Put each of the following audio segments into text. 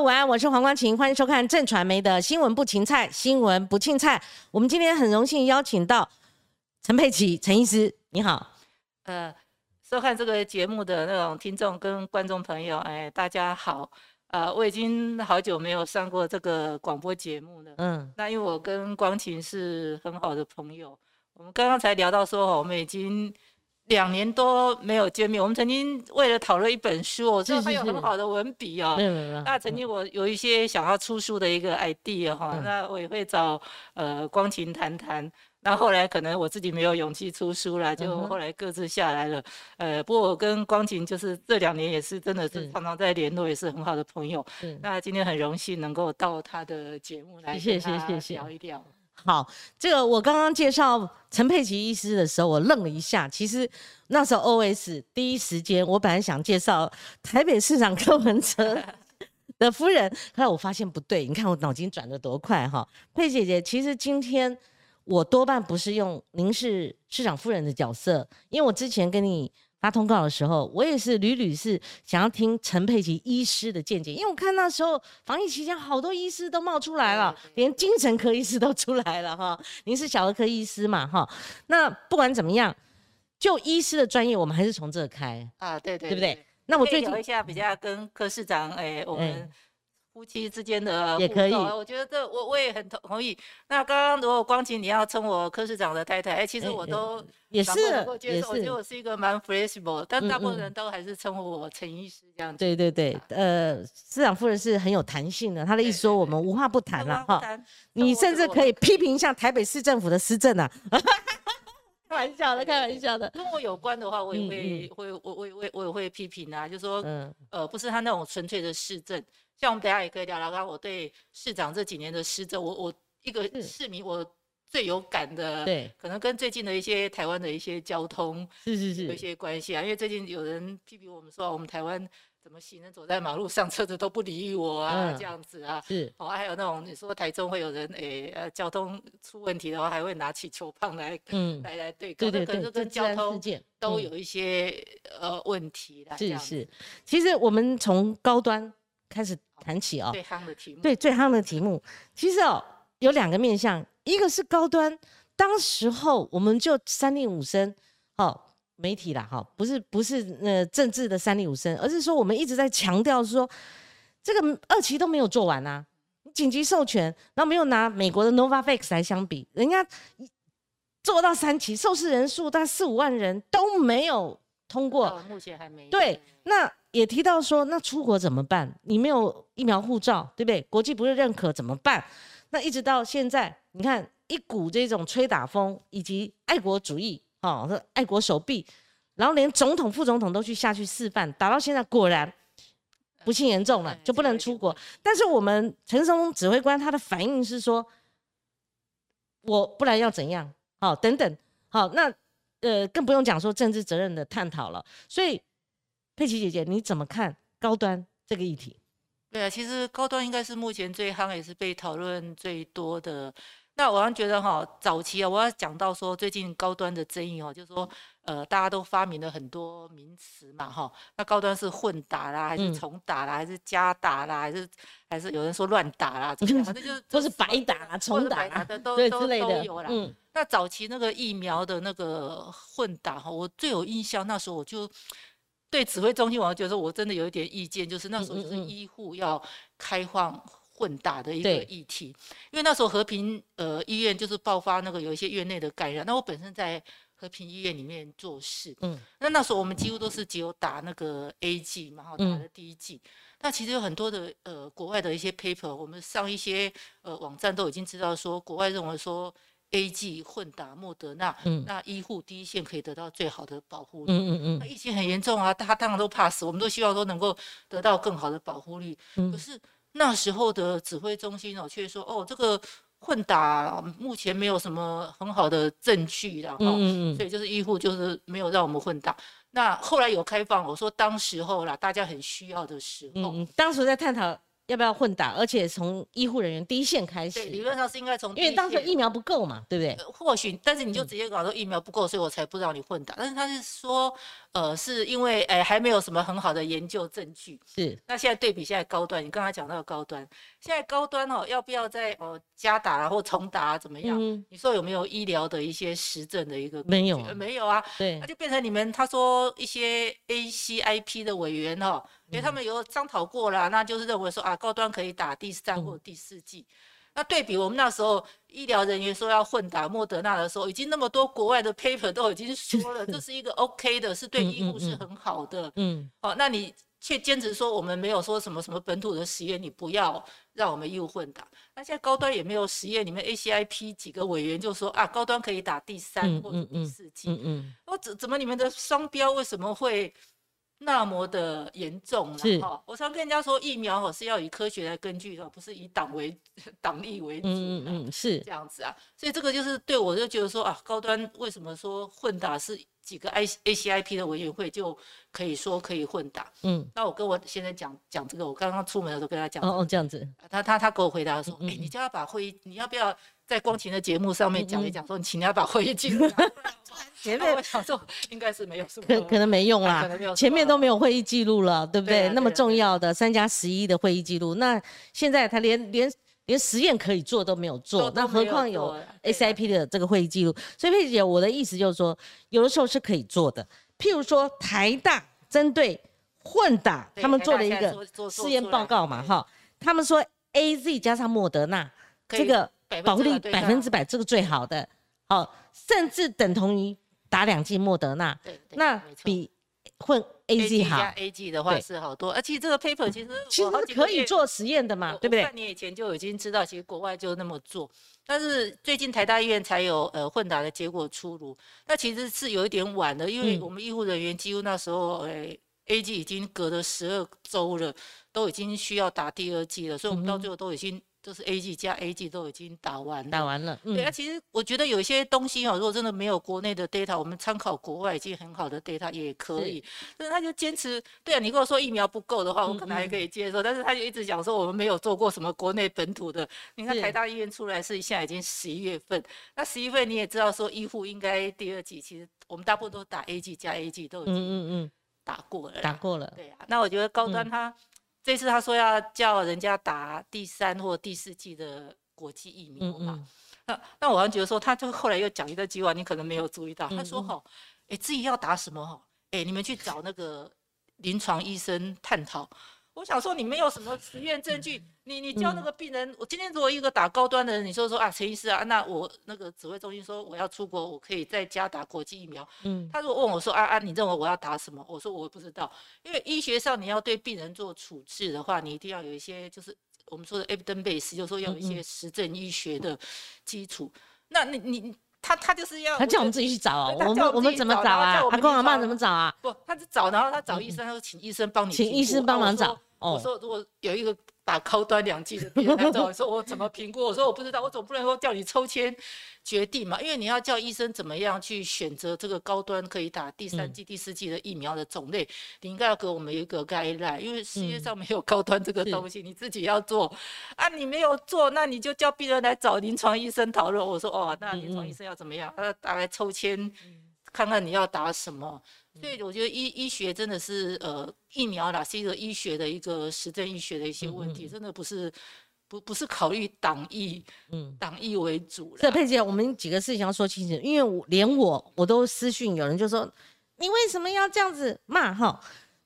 午安，我是黄光琴，欢迎收看正传媒的新闻不芹菜，新闻不芹菜。我们今天很荣幸邀请到陈佩琪陈医师，你好。呃，收看这个节目的那种听众跟观众朋友，哎，大家好。呃，我已经好久没有上过这个广播节目了。嗯，那因为我跟光琴是很好的朋友，我们刚刚才聊到说，我们已经。两年多没有见面，我们曾经为了讨论一本书，我知道他有很好的文笔哦。那曾经我有一些想要出书的一个 idea 哈，那我也会找呃光琴谈谈。那后来可能我自己没有勇气出书了，就后来各自下来了。呃，不过我跟光琴就是这两年也是真的是常常在联络，也是很好的朋友。那今天很荣幸能够到他的节目来谢谢谢谢聊一聊。好，这个我刚刚介绍陈佩琪医师的时候，我愣了一下。其实那时候 O S 第一时间，我本来想介绍台北市长柯文哲的夫人，后来我发现不对。你看我脑筋转得多快哈，佩姐姐，其实今天我多半不是用您是市长夫人的角色，因为我之前跟你。发通告的时候，我也是屡屡是想要听陈佩琪医师的见解，因为我看那时候防疫期间好多医师都冒出来了，连精神科医师都出来了哈。您是小儿科医师嘛哈？那不管怎么样，就医师的专业，我们还是从这开啊，对对，对不对？那我最聊一下比较跟柯市长哎，我们。夫妻之间的也可以，我觉得这我我也很同同意。那刚刚如果光景你要称我柯市长的太太，哎，其实我都也是也是，我觉得我是一个蛮 flexible，但大部分人都还是称呼我陈医师这样子。对对对，呃，市长夫人是很有弹性的，她的意思说我们无话不谈了哈。你甚至可以批评一下台北市政府的施政啊。开玩笑的，开玩笑的。跟我有关的话，我也会会我我我我也会批评啊，就说呃，不是他那种纯粹的市政。像我们等下也可以聊聊，看我对市长这几年的施政，我我一个市民，我最有感的，对，可能跟最近的一些台湾的一些交通是是是有一些关系啊。因为最近有人批评我们说，我们台湾怎么行人走在马路上，车子都不理我啊，这样子啊。是哦，还有那种你说台中会有人诶呃交通出问题的话，还会拿起球棒来嗯来来对对对，对，这跟交通都有一些呃问题的。是是，其实我们从高端。开始谈起哦，最夯的题目，对最夯的题目，其实哦有两个面向，一个是高端，当时候我们就三令五申，哦媒体啦哈，不是不是呃政治的三令五申，而是说我们一直在强调说，这个二期都没有做完啊，紧急授权，然后没有拿美国的 Novavax 来相比，人家做到三期，受试人数大概四五万人都没有通过，目前还没。对那。也提到说，那出国怎么办？你没有疫苗护照，对不对？国际不是认可怎么办？那一直到现在，你看一股这种吹打风，以及爱国主义，哦，爱国手臂，然后连总统、副总统都去下去示范，打到现在果然不幸严重了，就不能出国。但是我们陈松指挥官他的反应是说，我不然要怎样？好，等等，好，那呃，更不用讲说政治责任的探讨了。所以。佩奇姐姐，你怎么看高端这个议题？对啊，其实高端应该是目前最夯也是被讨论最多的。那我觉得哈，早期啊，我要讲到说最近高端的争议哦，就是说呃，大家都发明了很多名词嘛哈。那高端是混打啦，还是重打啦，还是加打啦，还是还是有人说乱打啦，反正就是 都是白打啦、重打啦，都 都都有啦。嗯，那早期那个疫苗的那个混打哈，我最有印象，那时候我就。对指挥中心，我觉得我真的有一点意见，就是那时候就是医护要开放混打的一个议题，因为那时候和平呃医院就是爆发那个有一些院内的感染，那我本身在和平医院里面做事，嗯，那那时候我们几乎都是只有打那个 A 剂嘛，然后打的第一剂，那其实有很多的呃国外的一些 paper，我们上一些呃网站都已经知道说，国外认为说。A G 混打莫德纳，那医护第一线可以得到最好的保护率。嗯嗯嗯，那疫情很严重啊，大家当然都怕死，我们都希望都能够得到更好的保护率。可是那时候的指挥中心哦，却说哦，这个混打目前没有什么很好的证据然后，所以就是医护就是没有让我们混打。那后来有开放，我说当时候啦，大家很需要的时候，当时在探讨。要不要混打？而且从医护人员第一线开始，理论上是应该从，因为当时疫苗不够嘛，对不对？或许，但是你就直接搞说疫苗不够，所以我才不让你混打。但是他是说，呃，是因为哎还没有什么很好的研究证据。是。那现在对比现在高端，你刚才讲到高端，现在高端哦，要不要再哦加打啊或重打啊怎么样？嗯你说有没有医疗的一些实证的一个？没有，没有啊。对。那就变成你们他说一些 ACIP 的委员哦，因为他们有商讨过了，那就是认为说啊高端可以打第三或第四剂。那对比我们那时候医疗人员说要混打莫德纳的时候，已经那么多国外的 paper 都已经说了，这是一个 OK 的，是对医护是很好的。嗯，好，那你却坚持说我们没有说什么什么本土的实验，你不要让我们医护混打。那现在高端也没有实验，你们 ACIP 几个委员就说啊，高端可以打第三或者第四剂。嗯嗯，我怎怎么你们的双标为什么会？那么的严重了哈！我常跟人家说，疫苗哦是要以科学来根据的，不是以党为 党利为主。嗯嗯嗯，是这样子啊。所以这个就是对我就觉得说啊，高端为什么说混打是几个 I A C I P 的委员会就可以说可以混打？嗯，那我跟我现在讲讲这个，我刚刚出门的时候跟他讲。哦哦，这样子。他他他给我回答说，哎，你叫他把会议，你要不要？在光晴的节目上面讲一讲，说你请你要把会议记录。前面我想说应该是没有什么，可可能没用啦，前面都没有会议记录了，对不对？那么重要的三加十一的会议记录，那现在他连连连实验可以做都没有做，那何况有 SIP 的这个会议记录？所以佩姐，我的意思就是说，有的时候是可以做的。譬如说台大针对混打，他们做了一个试验报告嘛，哈，他们说 AZ 加上莫德纳这个。保护力百分之百，这个最好的，好，甚至等同于打两剂莫德纳，那比混 A G 好。A G 的话是好多，而且这个 paper 其实其实可以做实验的嘛，对不对？半年以前就已经知道，其实国外就那么做，但是最近台大医院才有呃混打的结果出炉，那其实是有一点晚的，因为我们医护人员几乎那时候诶 A G 已经隔了十二周了，都已经需要打第二剂了，所以我们到最后都已经。就是 A G 加 A G 都已经打完了，打完了。对啊，其实我觉得有一些东西哦，如果真的没有国内的 data，我们参考国外已经很好的 data 也可以。但是他就坚持，对啊，你跟我说疫苗不够的话，我可能还可以接受。但是他就一直讲说我们没有做过什么国内本土的。你看台大医院出来是现在已经十一月份，那十一月份你也知道说医护应该第二季，其实我们大部分都打 A G 加 A G 都已经嗯嗯打过了，打过了。对啊，那我觉得高端他。这次他说要叫人家打第三或第四季的国际疫苗嘛？那那我好像觉得说，他就后来又讲一个计划，你可能没有注意到。他说：“哈，哎，自己要打什么？哈，哎，你们去找那个临床医生探讨。”我想说，你没有什么实验证据，你你叫那个病人，我今天如果一个打高端的人，你说说啊，陈医师啊，那我那个指挥中心说我要出国，我可以在家打国际疫苗。嗯，他如果问我说啊啊，你认为我要打什么？我说我不知道，因为医学上你要对病人做处置的话，你一定要有一些就是我们说的 evidence base，就是说要有一些实证医学的基础。那你你。他他就是要他叫我们自己去找啊，我们我们怎么找啊？他跟我妈怎么找啊？不，他是找，然后他找医生，他说请医生帮你，请医生帮忙找。我说如果有一个。打高端两剂的病人，他找我说：“我怎么评估？”我说：“我不知道，我总不能说叫你抽签决定嘛，因为你要叫医生怎么样去选择这个高端可以打第三剂、第四剂的疫苗的种类，你应该要给我们一个概赖，因为世界上没有高端这个东西，你自己要做啊，你没有做，那你就叫病人来找临床医生讨论。我说：“哦，那临床医生要怎么样？他大概抽签看看你要打什么。”所以我觉得医医学真的是呃疫苗啦，是一个医学的一个实证医学的一些问题，真的不是不不是考虑党意，嗯，党意为主。这佩姐，我们几个事情要说清楚，因为我连我我都私讯有人就说你为什么要这样子骂哈？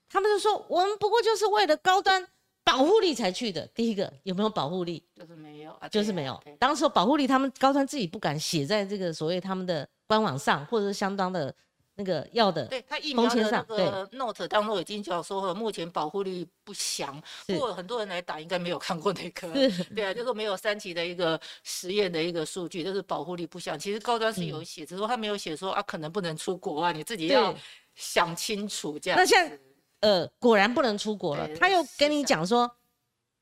他们就说我们不过就是为了高端保护力才去的。第一个有没有保护力？就是没有，啊就是没有。当时保护力他们高端自己不敢写在这个所谓他们的官网上，或者是相当的。那个要的，对他疫苗的那个 note 当中已经讲说了，目前保护率不详。不过很多人来打，应该没有看过那个，对啊，就是没有三期的一个实验的一个数据，就是保护力不详。其实高端是有写，只是说他没有写说啊，可能不能出国啊，你自己要想清楚这样。那现在呃，果然不能出国了，他又跟你讲说，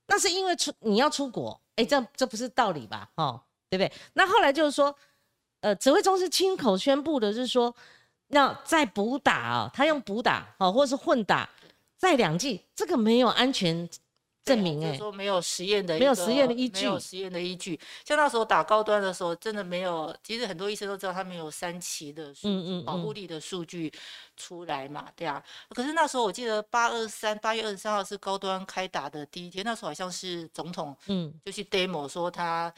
那是因为出你要出国，哎，这这不是道理吧？哦，对不对？那后来就是说，呃，指挥中是亲口宣布的，就是说。要再补打啊，他用补打哦，或者是混打，再两剂，这个没有安全证明，哎，说没有实验的，没有实验的依据，没有实验的依据。像那时候打高端的时候，真的没有。其实很多医生都知道，他们有三期的嗯嗯保护力的数据出来嘛，对啊。可是那时候我记得八二三八月二十三号是高端开打的第一天，那时候好像是总统嗯就去 demo 说他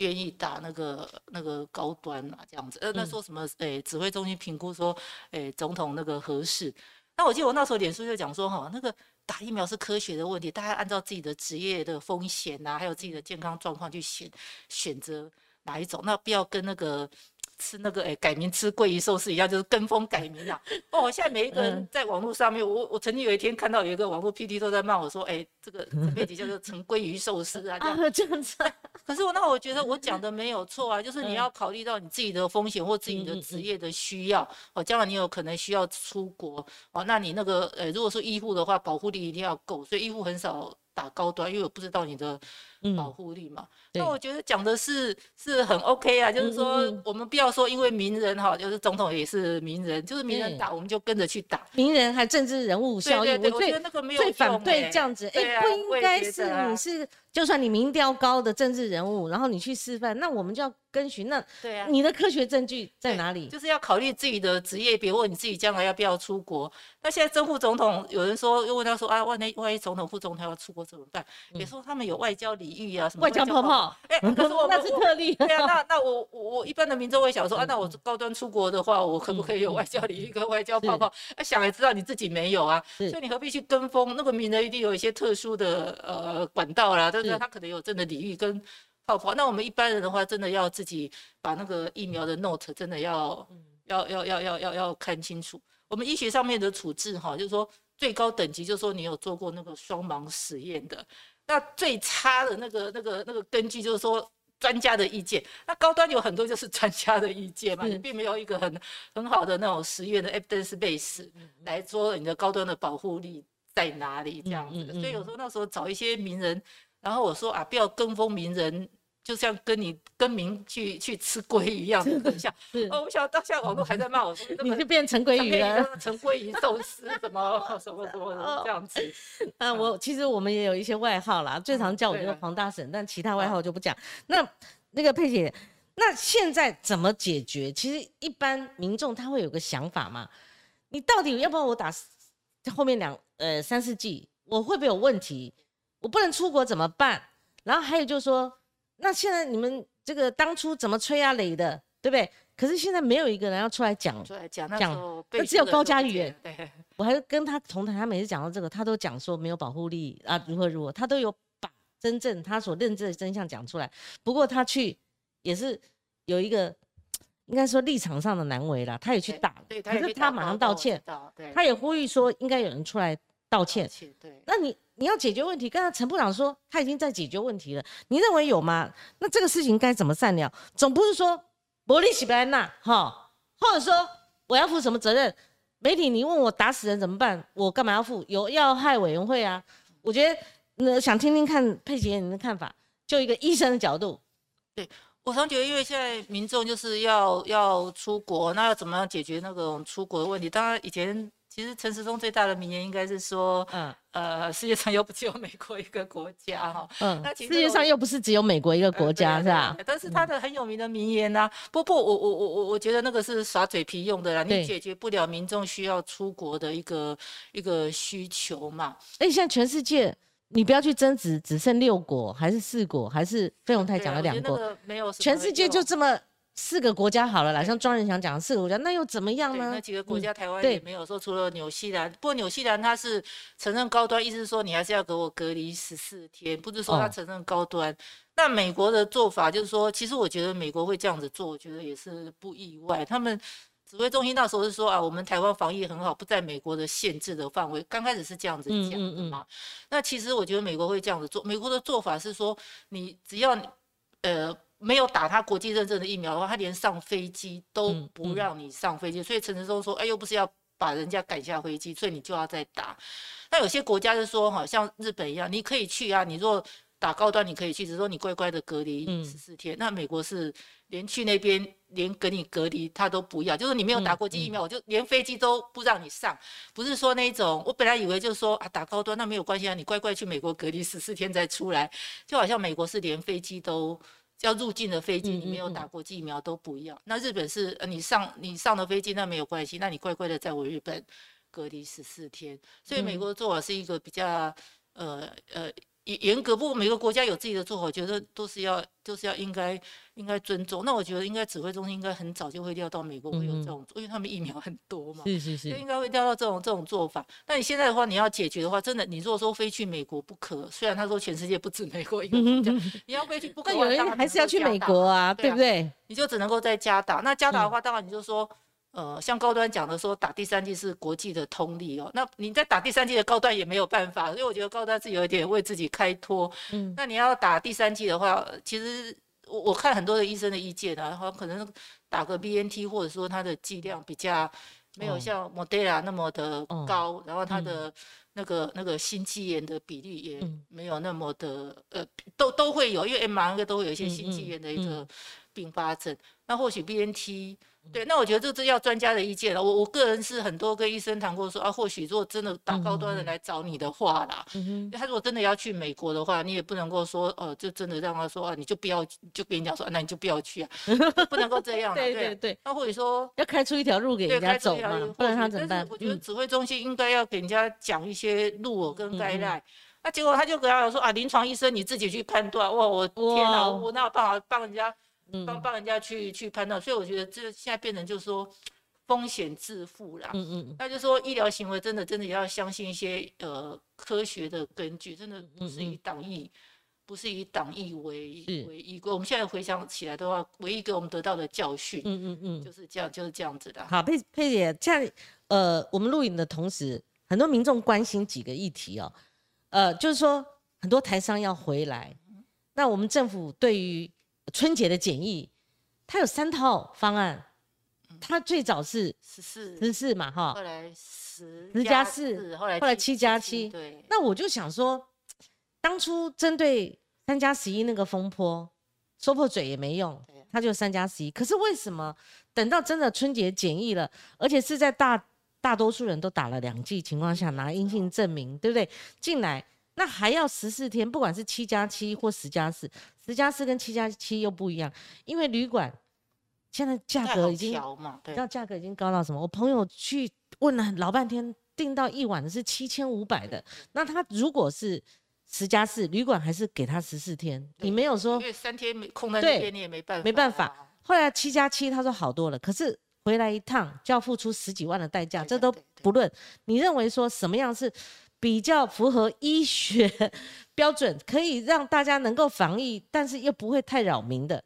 愿意打那个那个高端啊这样子。呃，那说什么？诶，指挥中心评估说，诶，总统那个合适。那我记得我那时候脸书就讲说，哈，那个。打疫苗是科学的问题，大家按照自己的职业的风险呐，还有自己的健康状况去选选择哪一种，那不要跟那个吃那个哎改名吃桂鱼寿司一样，就是跟风改名啊。哦，现在每一个人在网络上面，我我曾经有一天看到有一个网络 P D 都在骂我说，哎，这个 这边底叫做陈鲑鱼寿司啊，这样这样子。可是我那我觉得我讲的没有错啊，就是你要考虑到你自己的风险或自己的职业的需要哦，将来你有可能需要出国哦，那你那个呃，如果说医护的话，保护力一定要够，所以医护很少打高端，因为我不知道你的保护力嘛。那我觉得讲的是是很 OK 啊，就是说我们不要说因为名人哈，就是总统也是名人，就是名人打我们就跟着去打，名人还政治人物效应，我觉得那个没有最反对这样子，哎，不应该是你是。就算你民调高的政治人物，然后你去示范，那我们就要跟循。那对啊，你的科学证据在哪里？就是要考虑自己的职业，比如问你自己将来要不要出国。那现在正副总统有人说，又问他说啊，万一万一总统副总统要出国怎么办？也说他们有外交礼遇啊，什么外交泡泡。哎，可是我那是特例。对啊，那那我我一般的民众会想说啊，那我高端出国的话，我可不可以有外交礼遇跟外交泡泡？哎，想也知道你自己没有啊，所以你何必去跟风？那个名人一定有一些特殊的呃管道啦，对不对？他可能有真的。礼遇跟泡泡，那我们一般人的话，真的要自己把那个疫苗的 note 真的要要要要要要要看清楚。我们医学上面的处置哈，就是说最高等级，就是说你有做过那个双盲实验的。那最差的那个那个那个根据，就是说专家的意见。那高端有很多就是专家的意见嘛，你并没有一个很很好的那种实验的 evidence base 来说你的高端的保护力在哪里这样子。所以有时候那时候找一些名人。然后我说啊，不要跟风名人，就像跟你跟名去去吃鲑鱼一样，很像。哦，我想到现在网络还在骂我说，你就变成鲑鱼了，成鲑鱼寿司 什么什么什么这样子。啊，我其实我们也有一些外号啦，最常叫我就是黄大婶，但其他外号就不讲。那那个佩姐，那现在怎么解决？其实一般民众他会有个想法嘛，你到底要不要我打后面两呃三四季，我会不会有问题？我不能出国怎么办？然后还有就是说，那现在你们这个当初怎么吹啊垒的，对不对？可是现在没有一个人要出来讲，出来讲，讲，那只有高嘉瑜。对，我还跟他同台，他每次讲到这个，他都讲说没有保护力啊，如何如何，他都有把真正他所认知的真相讲出来。不过他去也是有一个，应该说立场上的难为啦，他也去打了，可是他马上道歉，他也呼吁说应该有人出来道歉。对，那你。你要解决问题，刚才陈部长说他已经在解决问题了，你认为有吗？那这个事情该怎么善了？总不是说伯利喜贝安娜哈，或者说我要负什么责任？媒体你问我打死人怎么办？我干嘛要负？有要害委员会啊？我觉得那想听听看佩姐你的看法，就一个医生的角度。对我常觉得，因为现在民众就是要要出国，那要怎么样解决那个出国的问题？当然以前。其实陈时中最大的名言应该是说，嗯，呃，世界上又不只有美国一个国家哈，嗯，那世界上又不是只有美国一个国家是吧？但是他的很有名的名言呐，不不，我我我我我觉得那个是耍嘴皮用的啦，你解决不了民众需要出国的一个一个需求嘛。哎，现在全世界，你不要去争执，只剩六国还是四国，还是费鸿泰讲了两国，没有，全世界就这么。四个国家好了啦，像庄仁祥讲的四个国家，那又怎么样呢？那几个国家，台湾也没有说，除了纽西兰。不过纽西兰它是承认高端，意思是说你还是要给我隔离十四天，不是说他承认高端。那美国的做法就是说，其实我觉得美国会这样子做，我觉得也是不意外。他们指挥中心那时候是说啊，我们台湾防疫很好，不在美国的限制的范围。刚开始是这样子讲的嘛。那其实我觉得美国会这样子做。美国的做法是说，你只要呃。没有打他国际认证的疫苗的话，他连上飞机都不让你上飞机。所以陈时中说：“哎，又不是要把人家赶下飞机，所以你就要再打。”那有些国家就说：“好，像日本一样，你可以去啊，你若打高端你可以去，只是说你乖乖的隔离十四天。那美国是连去那边连给你隔离他都不要，就是你没有打国际疫苗，我就连飞机都不让你上。不是说那种，我本来以为就是说啊打高端那没有关系啊，你乖乖去美国隔离十四天再出来，就好像美国是连飞机都要入境的飞机，你没有打过疫苗都不要。那日本是呃你上你上了飞机那没有关系，那你乖乖的在我日本隔离十四天。所以美国的做法是一个比较呃呃。严格，不过每个国家有自己的做法，我觉得都是要，就是要应该应该尊重。那我觉得应该指挥中心应该很早就会调到美国会有这种，因为他们疫苗很多嘛，是是是，就应该会调到这种这种做法。那你现在的话，你要解决的话，真的，你如果说飞去美国不可，虽然他说全世界不止美国一个国家，你要飞去不可，有人还是要去美国啊，对不对？你就只能够在加打。那加打的话，当然你就说。呃，像高端讲的说打第三剂是国际的通例哦，那你在打第三剂的高端也没有办法，所以我觉得高端是有一点为自己开脱。嗯，那你要打第三剂的话，其实我我看很多的医生的意见啊，然后可能打个 BNT 或者说它的剂量比较没有像 Moderna 那么的高，然后它的那个那个心肌炎的比例也没有那么的呃，都都会有，因为 mRNA 都会有一些心肌炎的一个并发症，那或许 BNT。对，那我觉得这是要专家的意见了。我我个人是很多跟医生谈过，说啊，或许如果真的打高端的来找你的话啦，他如果真的要去美国的话，你也不能够说，哦，就真的让他说啊，你就不要，就跟人家说，那你就不要去啊，不能够这样。对对对。那或者说要开出一条路给人家走嘛，不然他怎么办？我觉得指挥中心应该要给人家讲一些路跟该赖。那结果他就跟他说啊，临床医生你自己去判断。哇，我天哪，我哪有办法帮人家？帮帮人家去去判断，所以我觉得这现在变成就是说风险自负啦。嗯嗯，那就说医疗行为真的真的也要相信一些呃科学的根据，真的不是以党意，不是以党意为为依归。我们现在回想起来的话，唯一一个我们得到的教训，嗯嗯嗯，就是这样就是这样子的。好，佩佩姐，在呃我们录影的同时，很多民众关心几个议题哦，呃，就是说很多台商要回来，那我们政府对于春节的检疫，它有三套方案。它最早是十四十四嘛，哈，后来十十加四，后来后来七加七。对。那我就想说，当初针对三加十一那个风波，说破嘴也没用，它就三加十一。可是为什么等到真的春节检疫了，而且是在大大多数人都打了两剂情况下拿阴性证明，对不对？进来那还要十四天，不管是七加七或十加四。十加四跟七加七又不一样，因为旅馆现在价格已经，知道价格已经高到什么？我朋友去问了老半天，订到一晚的是七千五百的。那他如果是十加四，旅馆还是给他十四天？你没有说，因为三天没空在那边，你也没办法。没办法。后来七加七，他说好多了，可是回来一趟就要付出十几万的代价，这都不论。你认为说什么样是？比较符合医学标准，可以让大家能够防疫，但是又不会太扰民的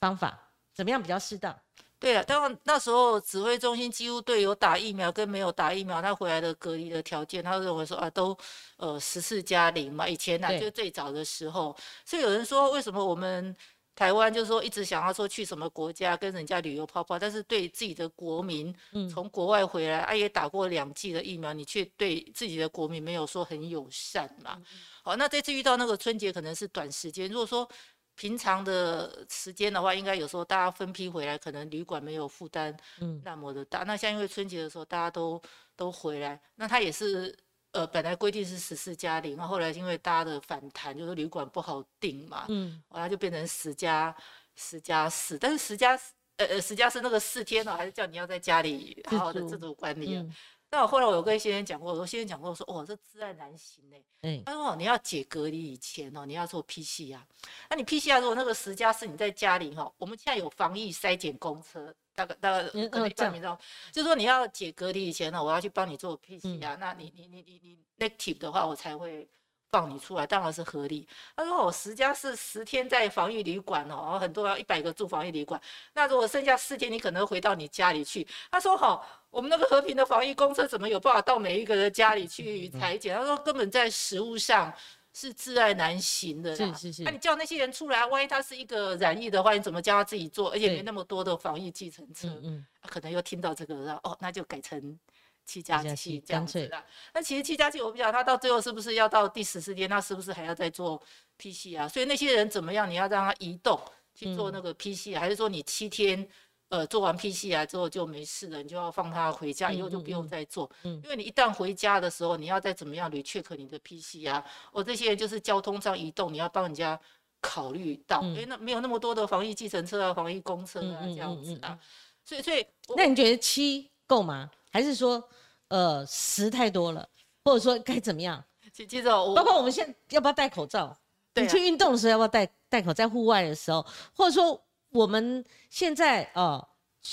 方法，怎么样比较适当？对了，当然那时候指挥中心几乎对有打疫苗跟没有打疫苗，他回来的隔离的条件，他认为说啊，都呃十四加零嘛，以前呢就最早的时候，所以有人说为什么我们？台湾就是说一直想要说去什么国家跟人家旅游泡泡，但是对自己的国民，从国外回来，啊也打过两剂的疫苗，你却对自己的国民没有说很友善嘛？好，那这次遇到那个春节可能是短时间，如果说平常的时间的话，应该有时候大家分批回来，可能旅馆没有负担那么的大。那像因为春节的时候大家都都回来，那他也是。呃，本来规定是十四加零，后来因为大家的反弹，就是旅馆不好订嘛，嗯，后来就变成十加十加四，但是十加呃呃十加四那个四天呢，还是叫你要在家里好好的自主管理。那我后来我有跟先生讲过，我说先生讲过我说，哦，这自爱难行哎，嗯，他说哦你要解隔离以前哦，你要做 PCR，那你 PCR 如果那个十加四你在家里哈，我们现在有防疫筛检公车。大概大概可能半民众，就是说你要解隔离以前呢，我要去帮你做 PCR，那你你你你你 negative 的话，我才会放你出来，当然是合理。他说我十家是十天在防疫旅馆哦，很多要一百个住防疫旅馆，那如果剩下四天，你可能回到你家里去。他说好，我们那个和平的防疫公车怎么有办法到每一个人家里去裁剪？他说根本在实物上。是挚爱难行的啦。是是是。那你叫那些人出来，万一他是一个染疫的话，你怎么叫他自己做？而且没那么多的防疫计程车，嗯嗯，可能又听到这个，然后哦，那就改成七加七这样子的。那其实七加七，我不晓得他到最后是不是要到第十四天，他是不是还要再做 PC 啊？所以那些人怎么样？你要让他移动去做那个 PC，还是说你七天呃做完 PCR 之后就没事了，你就要放他回家，以后就不用再做？因为你一旦回家的时候，你要再怎么样 recheck 你的 PCR，？我这些人就是交通上移动，你要帮人家。考虑到，因为那没有那么多的防疫计程车啊、防疫公车啊这样子啊，所以所以，那你觉得七够吗？还是说呃十太多了？或者说该怎么样？其实我包括我们现在要不要戴口罩？你去运动的时候要不要戴戴口罩？在户外的时候，或者说我们现在哦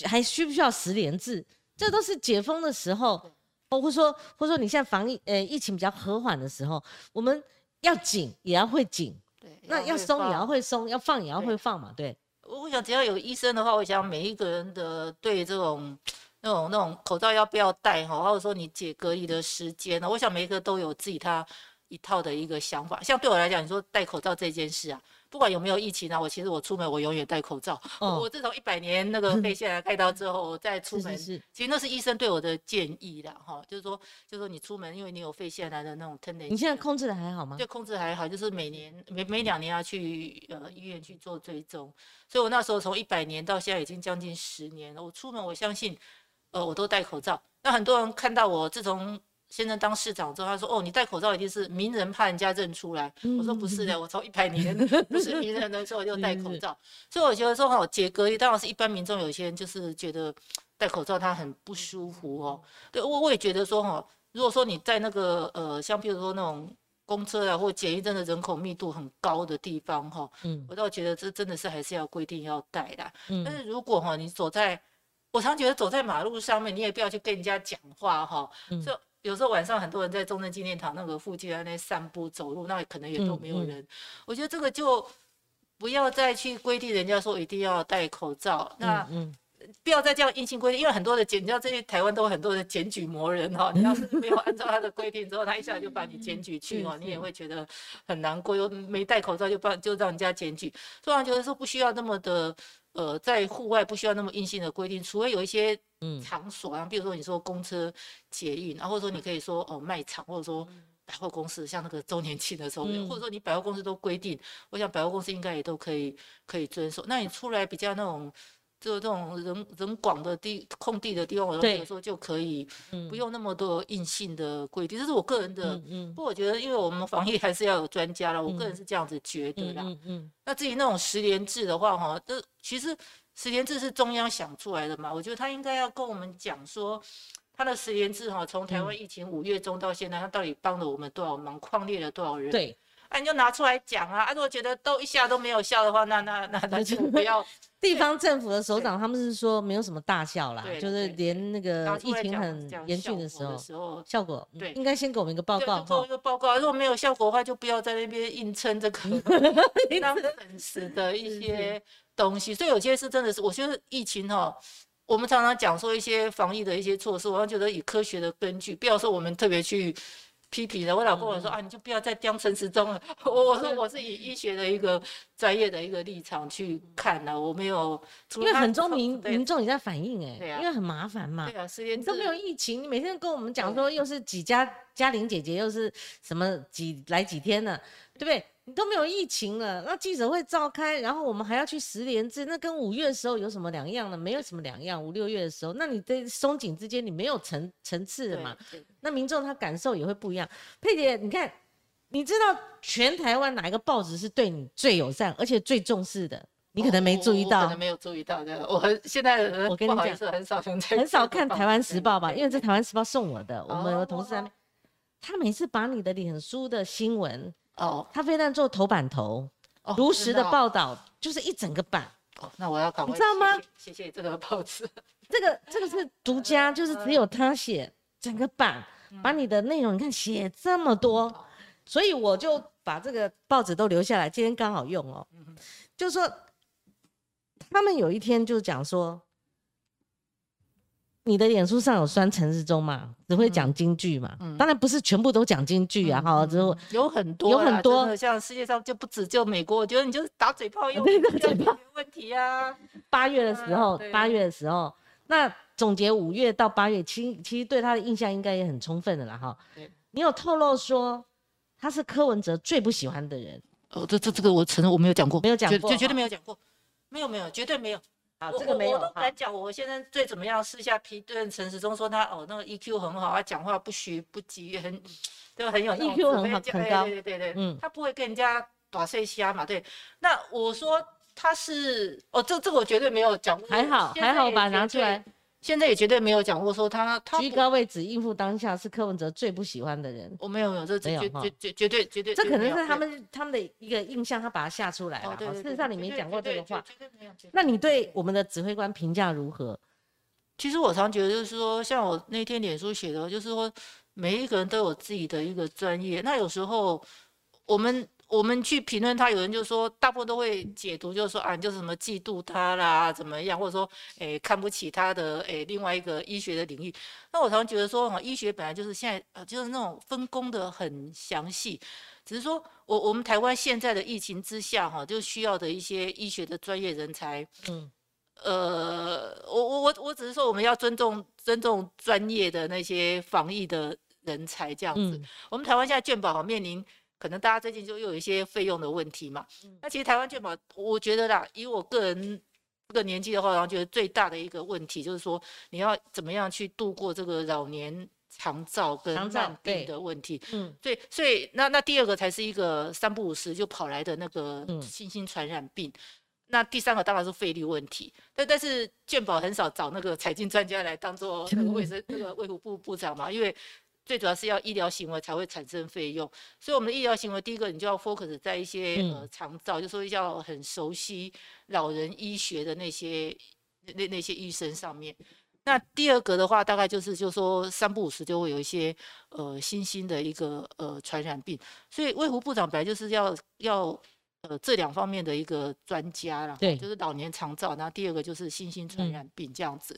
还需不需要十连制？这都是解封的时候，或者说或者说你现在防疫呃疫情比较和缓的时候，我们要紧也要会紧。那要松也要会松，要放也要会放嘛，对。我想只要有医生的话，我想每一个人的对这种那种那种口罩要不要戴哈，或者说你解隔离的时间呢，我想每一个都有自己他一套的一个想法。像对我来讲，你说戴口罩这件事啊。不管有没有疫情啊，我其实我出门我永远戴口罩。我自从一百年那个 肺腺癌开刀之后，我再出门，其实那是医生对我的建议的哈，就是说，就是说你出门，因为你有肺腺癌的那种 tendency。你现在控制的还好吗？对，控制还好，就是每年每每两年要去呃医院去做追踪。所以我那时候从一百年到现在已经将近十年了，我出门我相信，呃，我都戴口罩。那很多人看到我自从。现在当市长之后，他说：“哦，你戴口罩一定是名人怕人家认出来。”我说：“不是的，我从一百年 不是名人的时候就戴口罩。”所以我觉得说哈，解隔离当然是一般民众有些人就是觉得戴口罩他很不舒服哦。对我我也觉得说哈，如果说你在那个呃，像比如说那种公车啊或检疫站的人口密度很高的地方哈，嗯，我倒觉得这真的是还是要规定要戴的。嗯，但是如果哈你走在，我常觉得走在马路上面，你也不要去跟人家讲话哈，就。有时候晚上很多人在中正纪念堂那个附近在那散步走路，那可能也都没有人。我觉得这个就不要再去规定人家说一定要戴口罩，那不要再这样硬性规定，因为很多的检，你知道这些台湾都有很多的检举魔人哈，你要是没有按照他的规定之后，他一下就把你检举去哦，你也会觉得很难过，又没戴口罩就把就让人家检举。突然觉得说不需要那么的。呃，在户外不需要那么硬性的规定，除非有一些场所啊，比如说你说公车、捷运，然后或者说你可以说哦卖场，或者说百货公司，像那个周年庆的时候，或者说你百货公司都规定，我想百货公司应该也都可以可以遵守。那你出来比较那种。就这种人人广的地空地的地方，我有时候就可以不用那么多硬性的规定，这是我个人的。不过我觉得，因为我们防疫还是要有专家了，我个人是这样子觉得啦。那至于那种十连制的话，哈，这其实十连制是中央想出来的嘛，我觉得他应该要跟我们讲说，他的十连制哈，从台湾疫情五月中到现在，他到底帮了我们多少忙，旷列了多少人？对。那你就拿出来讲啊！啊，如果觉得都一下都没有效的话，那那那那就不要。地方政府的首长他们是说没有什么大效啦，就是连那个疫情很严峻的时候，效果对，应该先给我们一个报告做一个报告。如果没有效果的话，就不要在那边硬撑这个 当粉丝的 一些东西。所以有些是真的是，我觉得疫情哈，我们常常讲说一些防疫的一些措施，我觉得以科学的根据，不要说我们特别去。批评了，我老公我说啊，你就不要再刁陈时中了。我我说我是以医学的一个专业的一个立场去看的，我没有。因为很多民民众也在反映哎，因为很麻烦嘛。对啊，时间都没有疫情，你每天跟我们讲说又是几家嘉玲姐姐又是什么几来几天呢，对不对？你都没有疫情了，那记者会召开，然后我们还要去十连制，那跟五月的时候有什么两样呢？没有什么两样。五六月的时候，那你在松紧之间你没有层层次的嘛？那民众他感受也会不一样。佩姐，你看，你知道全台湾哪一个报纸是对你最友善而且最重视的？你可能没注意到，可能没有注意到的。我现在我跟你讲，很少很少看台湾时报吧，因为这台湾时报送我的，我们有同事他每次把你的脸书的新闻。哦，他非但做头版头，如实的报道，就是一整个版。哦，那我要赶快，你知道吗？谢谢这个报纸，这个这个是独家，就是只有他写整个版，把你的内容你看写这么多，所以我就把这个报纸都留下来，今天刚好用哦。就是说，他们有一天就讲说。你的脸书上有酸陈世忠嘛？只会讲京剧嘛？当然不是全部都讲京剧啊，哈，之后有很多，有很多，像世界上就不止就美国，我觉得你就是打嘴炮用，炮问题啊。八月的时候，八月的时候，那总结五月到八月，其其实对他的印象应该也很充分的了哈。你有透露说他是柯文哲最不喜欢的人？哦，这这这个我承认我没有讲过，没有讲过，就绝对没有讲过，没有没有，绝对没有。好，这个没有。我都敢讲，我现在最怎么样？私下批对陈时中说他哦，那个 EQ 很好，他讲话不虚不急，很对很有 EQ 很好，很高。对对对对，嗯，他不会跟人家打碎虾嘛。对，那我说他是哦，这这个我绝对没有讲过。还好还好，吧拿出来。现在也绝对没有讲过说他他居高位置应付当下是柯文哲最不喜欢的人。我没有没有这绝绝绝绝对绝对，这可能是他们他们的一个印象，他把它吓出来了。事实上你没讲过这个话。那你对我们的指挥官评价如何？其实我常觉得就是说，像我那天脸书写的，就是说每一个人都有自己的一个专业。那有时候我们。我们去评论他，有人就说，大部分都会解读，就是说啊，就是什么嫉妒他啦，怎么样，或者说，诶，看不起他的，诶，另外一个医学的领域。那我常常觉得说，哈，医学本来就是现在，呃，就是那种分工的很详细，只是说我我们台湾现在的疫情之下，哈，就需要的一些医学的专业人才。嗯。呃，我我我我只是说，我们要尊重尊重专业的那些防疫的人才，这样子。我们台湾现在健保面临。可能大家最近就又有一些费用的问题嘛。那其实台湾健保，我觉得啦，以我个人这个年纪的话，然后觉得最大的一个问题就是说，你要怎么样去度过这个老年长照跟慢病的问题。嗯，所以所以那那第二个才是一个三不五时就跑来的那个新兴传染病。那第三个当然是费率问题。但但是健保很少找那个财经专家来当做 那个卫生那个卫福部部长嘛，因为。最主要是要医疗行为才会产生费用，所以我们的医疗行为，第一个你就要 focus 在一些呃长照，就说要很熟悉老人医学的那些那那些医生上面。那第二个的话，大概就是就说三不五时就会有一些呃新兴的一个呃传染病，所以卫福部长本来就是要要。呃，这两方面的一个专家啦，对，就是老年长照，然后第二个就是新兴传染病这样子。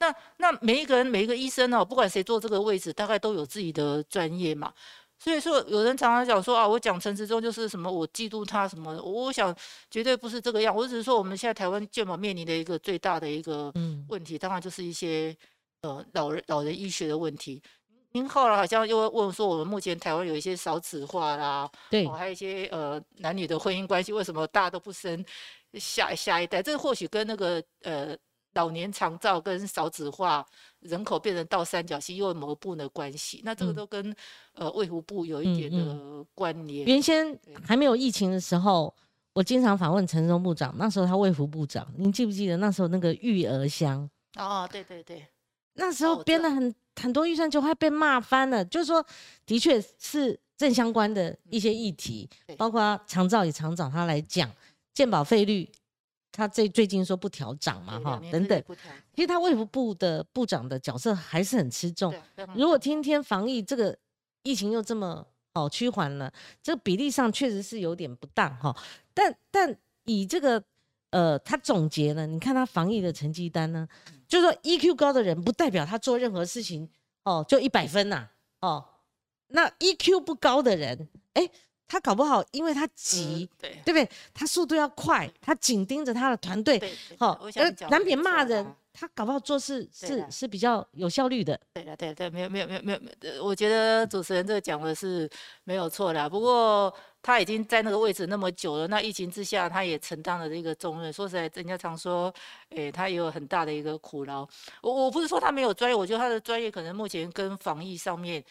那那每一个人每一个医生呢，不管谁坐这个位置，大概都有自己的专业嘛。所以说，有人常常讲说啊，我讲陈时中就是什么，我嫉妒他什么。我想绝对不是这个样，我只是说我们现在台湾健保面临的一个最大的一个问题，当然就是一些呃老人老人医学的问题。您后来好像又问说，我们目前台湾有一些少子化啦，对，还有一些呃男女的婚姻关系，为什么大家都不生下下一代？这或许跟那个呃老年长照跟少子化、人口变成倒三角形又有某部分的关系。那这个都跟呃卫福部有一点的关联。原先还没有疫情的时候，我经常访问陈忠部长，那时候他卫福部长，您记不记得那时候那个育儿箱？哦，对对对。那时候编了很很多预算，就快被骂翻了。就是说，的确是正相关的一些议题，包括长照也常找他来讲，健保费率，他最最近说不调涨嘛，哈，等等。其实他卫福部的部长的角色还是很吃重。如果天天防疫，这个疫情又这么哦趋缓了，这个比例上确实是有点不当哈。但但以这个。呃，他总结了，你看他防疫的成绩单呢，就是说 EQ 高的人不代表他做任何事情哦就一百分呐，哦，那 EQ 不高的人，哎，他搞不好因为他急，对对不对？他速度要快，他紧盯着他的团队，好，呃，难免骂人，他搞不好做事是是比较有效率的。对的，对对，没有没有没有没有，我觉得主持人这个讲的是没有错的，不过。他已经在那个位置那么久了，那疫情之下，他也承担了这个重任。说实在，人家常说，诶，他也有很大的一个苦劳。我我不是说他没有专业，我觉得他的专业可能目前跟防疫上面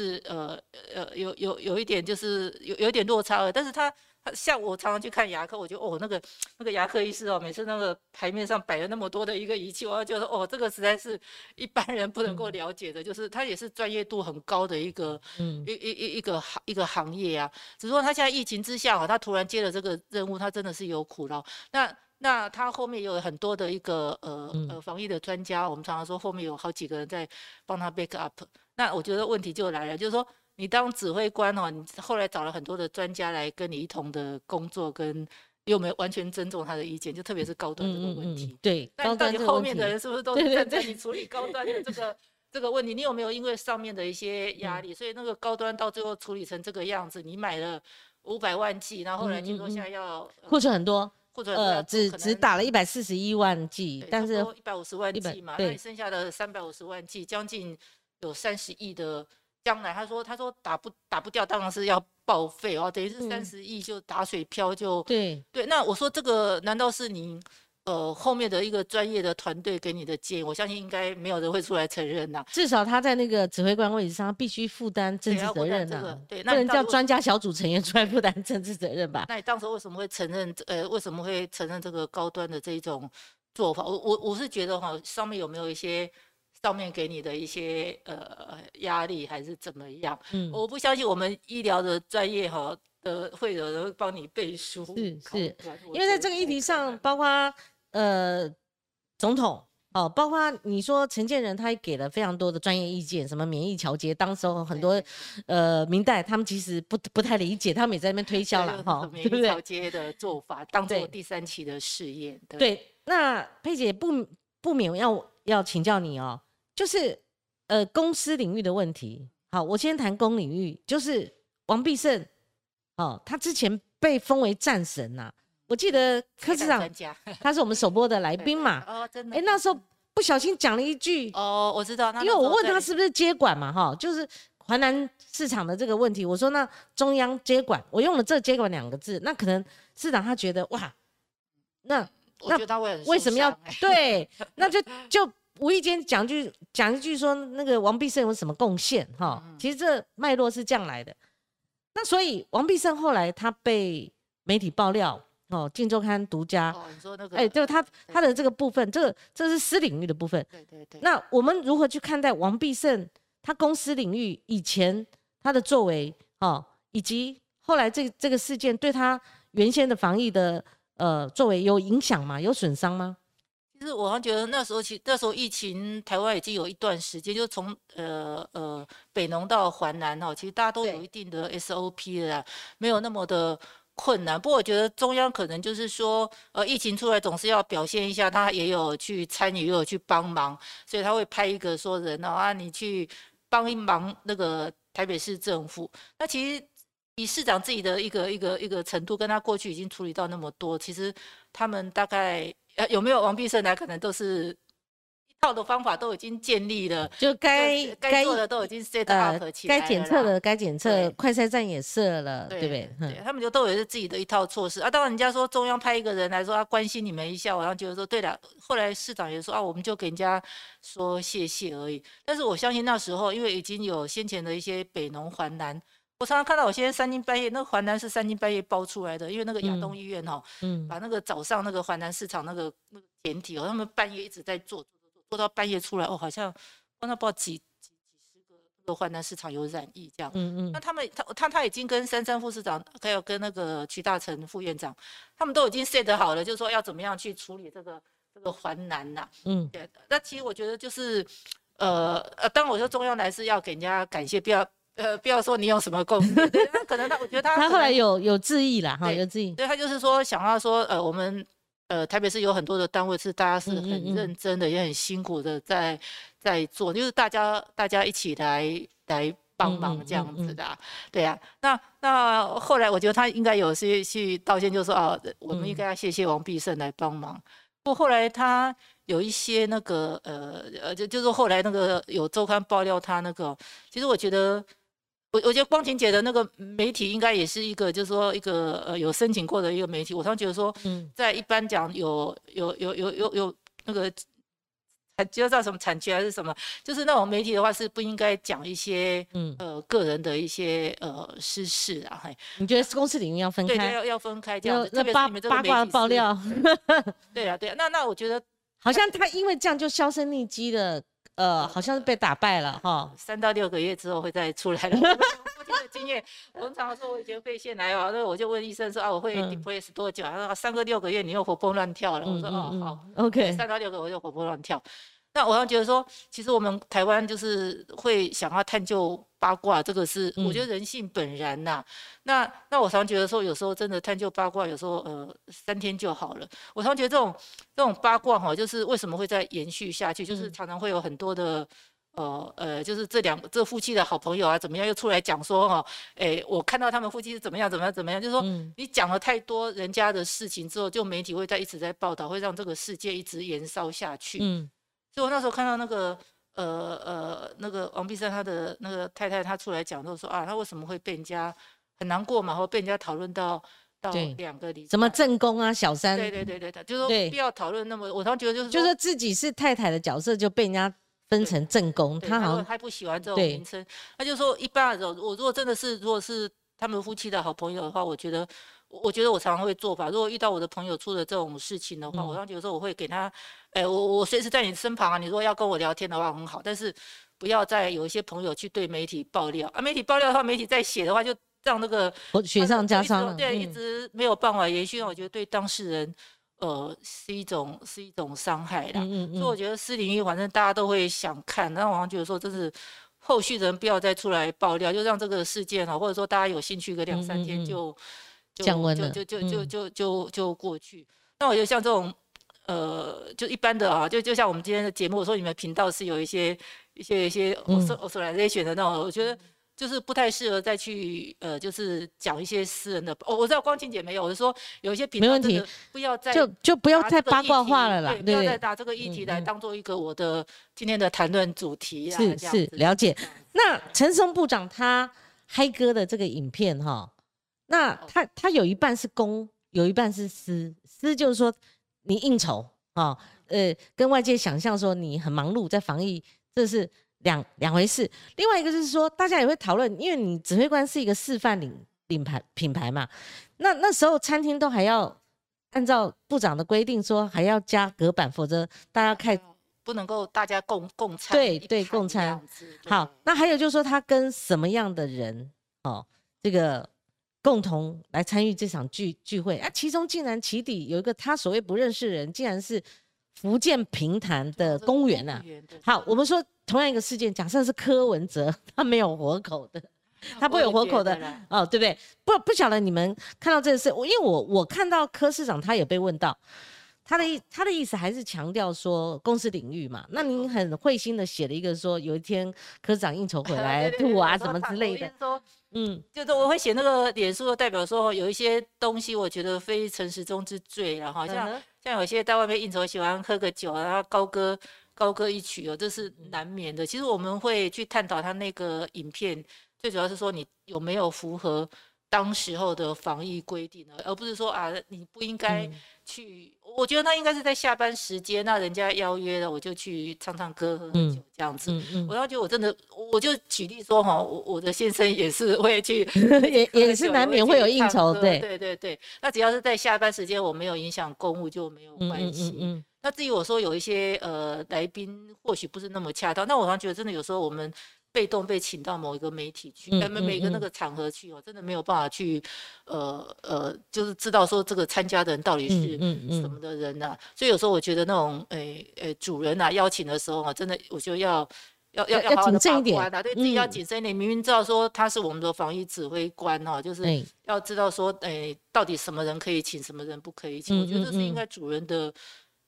是呃呃有有有一点就是有有点落差了，但是他。像我常常去看牙科，我就哦那个那个牙科医师哦，每次那个台面上摆了那么多的一个仪器，我就觉得哦这个实在是一般人不能够了解的，就是他也是专业度很高的一个嗯一一一一个行一个行业啊。只是说他现在疫情之下哦，他突然接了这个任务，他真的是有苦劳。那那他后面有很多的一个呃呃防疫的专家，我们常常说后面有好几个人在帮他 back up。那我觉得问题就来了，就是说。你当指挥官哦，你后来找了很多的专家来跟你一同的工作，跟又没有完全尊重他的意见，就特别是高端这个问题。对，那到底后面的人是不是都站在你处理高端的这个 这个问题？你有没有因为上面的一些压力，所以那个高端到最后处理成这个样子？你买了五百万剂，然后后来听说现在要库存很多。库存呃只只打了一百四十一万剂，但是一百五十万剂嘛，那你剩下的三百五十万剂，将近有三十亿的将来，他说他说打不打不掉，当然是要报废哦，等于是三十亿就打水漂就对对，那我说这个难道是您？呃，后面的一个专业的团队给你的建议，我相信应该没有人会出来承认呐。至少他在那个指挥官位置上，必须负担政治责任呐。对，不能叫专家小组成员出来负担政治责任吧？那你当时为什么会承认？呃，为什么会承认这个高端的这一种做法？我我我是觉得哈，上面有没有一些上面给你的一些呃压力，还是怎么样？嗯，我不相信我们医疗的专业哈的会有人帮你背书。是是，因为在这个议题上，包括。呃，总统哦，包括你说陈建仁，他也给了非常多的专业意见，什么免疫调节，当时候很多呃明代他们其实不不太理解，他们也在那边推销了哈，免疫调节的做法当做第三期的试验。对，那佩姐不不免要要请教你哦，就是呃公司领域的问题。好，我先谈公领域，就是王必胜，哦，他之前被封为战神呐。我记得柯市长，他是我们首播的来宾嘛？哦，真的。哎，那时候不小心讲了一句。哦，我知道。因为我问他是不是接管嘛，哈，就是华南市场的这个问题。我说那中央接管，我用了这“接管”两个字，那可能市长他觉得哇，那那为什么要对？那就 就无意间讲句讲一句说那个王必胜有什么贡献？哈，其实这脉络是这样来的。那所以王必胜后来他被媒体爆料。哦，《镜周刊》独家。哦，你说那个，哎，就他他的这个部分，这个这是私领域的部分。对对对。那我们如何去看待王必胜他公司领域以前他的作为，哦，以及后来这这个事件对他原先的防疫的呃作为有影响吗？有损伤吗？其实我觉得那时候，其那时候疫情台湾已经有一段时间，就从呃呃北农到环南哈，其实大家都有一定的 SOP 的，没有那么的。困难，不过我觉得中央可能就是说，呃，疫情出来总是要表现一下，他也有去参与，也有去帮忙，所以他会派一个说人啊，你去帮一忙那个台北市政府。那其实以市长自己的一个一个一个程度，跟他过去已经处理到那么多，其实他们大概呃有没有王必胜来，可能都是一。套的方法都已经建立了，就该该做的都已经 set up 起来该检测的该检测，快筛站也设了，对不对？对，他们就都有自己的一套措施啊。当然，人家说中央派一个人来说，啊关心你们一下，我然后觉得说，对了。后来市长也说啊，我们就给人家说谢谢而已。但是我相信那时候，因为已经有先前的一些北农环南，我常常看到我现在三更半夜，那个淮南是三更半夜包出来的，因为那个亚东医院哈，嗯，把那个早上那个淮南市场那个那个简体哦，他们半夜一直在做。做到半夜出来哦，好像帮他报几几几十个那个淮南市场有染疫这样。嗯嗯。那他们他他他已经跟三山副市长，还有跟那个徐大成副院长，他们都已经 set 好了，就是说要怎么样去处理这个这个淮南呐。嗯。对。那其实我觉得就是呃呃，当我说中央来是要给人家感谢，不要呃不要说你有什么贡献。那可能他我觉得他他后来有有质疑了哈，有质疑。对他就是说想要说呃我们。呃，台北市有很多的单位是大家是很认真的，也很辛苦的在在做，就是大家大家一起来来帮忙这样子的，对呀。那那后来我觉得他应该有些去道歉，就说啊，我们应该要谢谢王必胜来帮忙。不过后来他有一些那个呃呃，就就是后来那个有周刊爆料他那个，其实我觉得。我我觉得光晴姐的那个媒体应该也是一个，就是说一个呃有申请过的一个媒体。我常觉得说，在一般讲有有有有有有那个产知道什么产权还是什么，就是那种媒体的话是不应该讲一些嗯呃个人的一些呃私事啊。你觉得公司领域要分开？对，要要分开这样。那八八卦爆料。对啊对啊，那那我觉得好像他因为这样就销声匿迹了。呃，好像是被打败了哈，三到六个月之后会再出来的。父亲的经验，我们常常说我以前肺腺癌哦，那我就问医生说啊，我会 depress 多久？他说三个六个月你又活蹦乱跳了。我说哦好，OK，三到六个我就活蹦乱跳。那我觉得说，其实我们台湾就是会想要探究八卦，这个是我觉得人性本然呐。那那我常觉得说，有时候真的探究八卦，有时候呃三天就好了。我常觉得这种这种八卦哈，就是为什么会再延续下去，就是常常会有很多的呃呃，就是这两这夫妻的好朋友啊，怎么样又出来讲说哈，哎，我看到他们夫妻是怎么样怎么样怎么样，就是说你讲了太多人家的事情之后，就媒体会在一直在报道，会让这个世界一直延烧下去。嗯，所以我那时候看到那个呃呃那个王碧山他的那个太太，她出来讲，就说啊，他为什么会被人家很难过嘛，或被人家讨论到到两个里，什么正宫啊小三，对对对对的，就是说不要讨论那么，我常觉得就是就是自己是太太的角色就被人家。分成正宫，他好像他不喜欢这种名称，他就说一般的时候，我如果真的是如果是他们夫妻的好朋友的话，我觉得，我觉得我常常会做法，如果遇到我的朋友出了这种事情的话，我常觉得说我会给他，哎，我我随时在你身旁啊，你如果要跟我聊天的话很好，但是不要再有一些朋友去对媒体爆料啊，媒体爆料的话，媒体在写的话，就让那个雪上加霜，对，一直没有办法延续，我觉得对当事人。呃，是一种是一种伤害啦。所以我觉得私领域反正大家都会想看，那我好像觉得说，真是后续的人不要再出来爆料，就让这个事件啊，或者说大家有兴趣个两三天就降温了，就就就就就就过去。那我觉得像这种呃，就一般的啊，就就像我们今天的节目，我说你们频道是有一些一些一些 authorization 的那种，我觉得。就是不太适合再去呃，就是讲一些私人的。哦，我知道光晴姐没有，我是说有一些没问题，不要再就就不要再八卦化了啦，不要再拿这个议题来当做一个我的今天的谈论主题啊是是了解。那陈松部长他嗨歌的这个影片哈，那他他有一半是公，有一半是私。私就是说你应酬啊，呃，跟外界想象说你很忙碌在防疫，这是。两两回事，另外一个就是说，大家也会讨论，因为你指挥官是一个示范领领牌品牌嘛，那那时候餐厅都还要按照部长的规定说还要加隔板，否则大家看不能够大家共共餐。对对，共餐。好，那还有就是说他跟什么样的人哦，这个共同来参与这场聚聚会啊？其中竟然起底有一个他所谓不认识人，竟然是福建平潭的公务员呐。好，我们说。同样一个事件，假设是柯文哲，他没有活口的，他不有活口的哦，对不对？不不晓得你们看到这个事，我因为我我看到柯市长他也被问到，他的意他的意思还是强调说公司领域嘛。那您很会心的写了一个说，有一天科长应酬回 来吐啊什么之类的，说嗯，就是我会写那个脸书的代表说，有一些东西我觉得非诚实中之罪，然后像像有些在外面应酬喜欢喝个酒，然后高歌。高歌一曲哦，这是难免的。其实我们会去探讨他那个影片，最主要是说你有没有符合当时候的防疫规定呢？而不是说啊，你不应该去。我觉得那应该是在下班时间，那人家邀约了，我就去唱唱歌、喝喝酒这样子。我要觉得我真的，我就举例说哈，我我的先生也是会去，也也是难免会有应酬，对对对对。那只要是在下班时间，我没有影响公务就没有关系。那至于我说有一些呃来宾或许不是那么恰当，那我常觉得真的有时候我们被动被请到某一个媒体去，每每个那个场合去哦，真的没有办法去呃呃，就是知道说这个参加的人到底是什么的人呐。所以有时候我觉得那种诶诶主人呐邀请的时候啊，真的我觉得要要要要谨慎一点啊，对自己要谨慎一点。明明知道说他是我们的防疫指挥官哦，就是要知道说诶到底什么人可以请，什么人不可以请。我觉得这是应该主人的。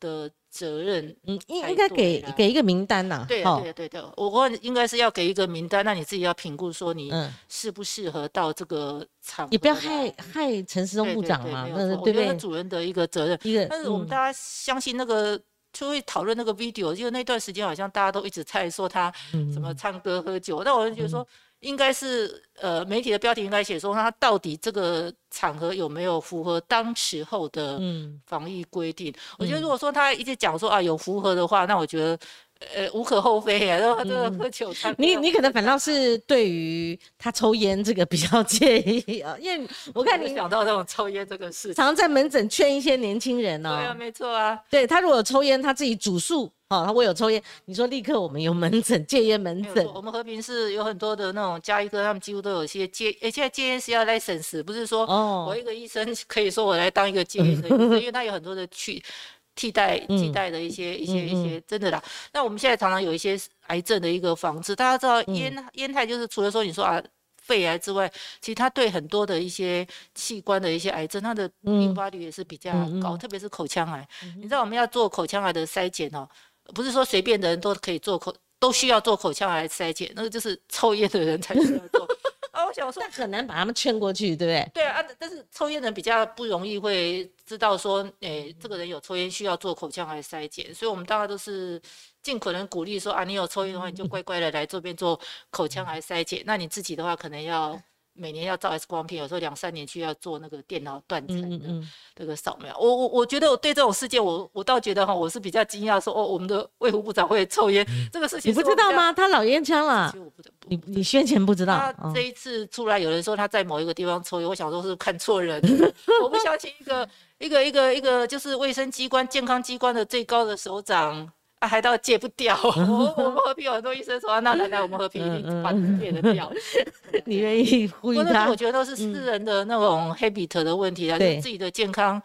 的责任，嗯，应应该给给一个名单呐。对对对对，我问应该是要给一个名单，那你自己要评估说你适不适合到这个场。你不要害害陈时中部长嘛，那对不对？主任的一个责任。一个，但是我们大家相信那个就会讨论那个 video，因为那段时间好像大家都一直在说他什么唱歌喝酒，那我就觉得说。应该是呃，媒体的标题应该写说他到底这个场合有没有符合当时候的防疫规定？我觉得如果说他一直讲说啊有符合的话，那我觉得。呃，无可厚非啊，然后这个喝酒，你你可能反倒 是对于他抽烟这个比较介意啊，因为 我看你想到这种抽烟这个事，常在门诊劝一些年轻人哦。对啊，没错啊。对他如果抽烟，他自己主诉哦，他我有抽烟，你说立刻我们有门诊戒烟门诊。我们和平是有很多的那种加医科，他们几乎都有些戒，而现在戒烟是要 license，，不是说我一个医生可以说我来当一个戒烟的医生，因为他有很多的去。替代替代的一些一些一些真的啦。那我们现在常常有一些癌症的一个防治，大家知道烟烟害就是除了说你说啊肺癌之外，其实它对很多的一些器官的一些癌症，它的并发率也是比较高，特别是口腔癌。你知道我们要做口腔癌的筛检哦，不是说随便的人都可以做口都需要做口腔癌筛检，那个就是抽烟的人才需要做。啊，我想说，那很难把他们劝过去，对不对？对啊，但是抽烟人比较不容易会知道说，诶，这个人有抽烟需要做口腔癌筛检，所以我们大家都是尽可能鼓励说，啊，你有抽烟的话，你就乖乖的来这边做口腔癌筛检。那你自己的话，可能要。每年要照 X 光片，有时候两三年去要做那个电脑断层的这个扫描。我我我觉得我对这种事件，我我倒觉得哈，我是比较惊讶，说哦，我们的卫福部长会抽烟这个事情，你不知道吗？他老烟枪了。你你宣前不知道。他这一次出来，有人说他在某一个地方抽烟，我想说是看错人。我不相信一个一个一个一个就是卫生机关、健康机关的最高的首长。还到戒不掉，我 我们 和平有很多医生说，那来来我们和平一定把戒得掉。你愿意呼吁他？我觉得都是私人的那种 habit 的问题啊，就是自己的健康。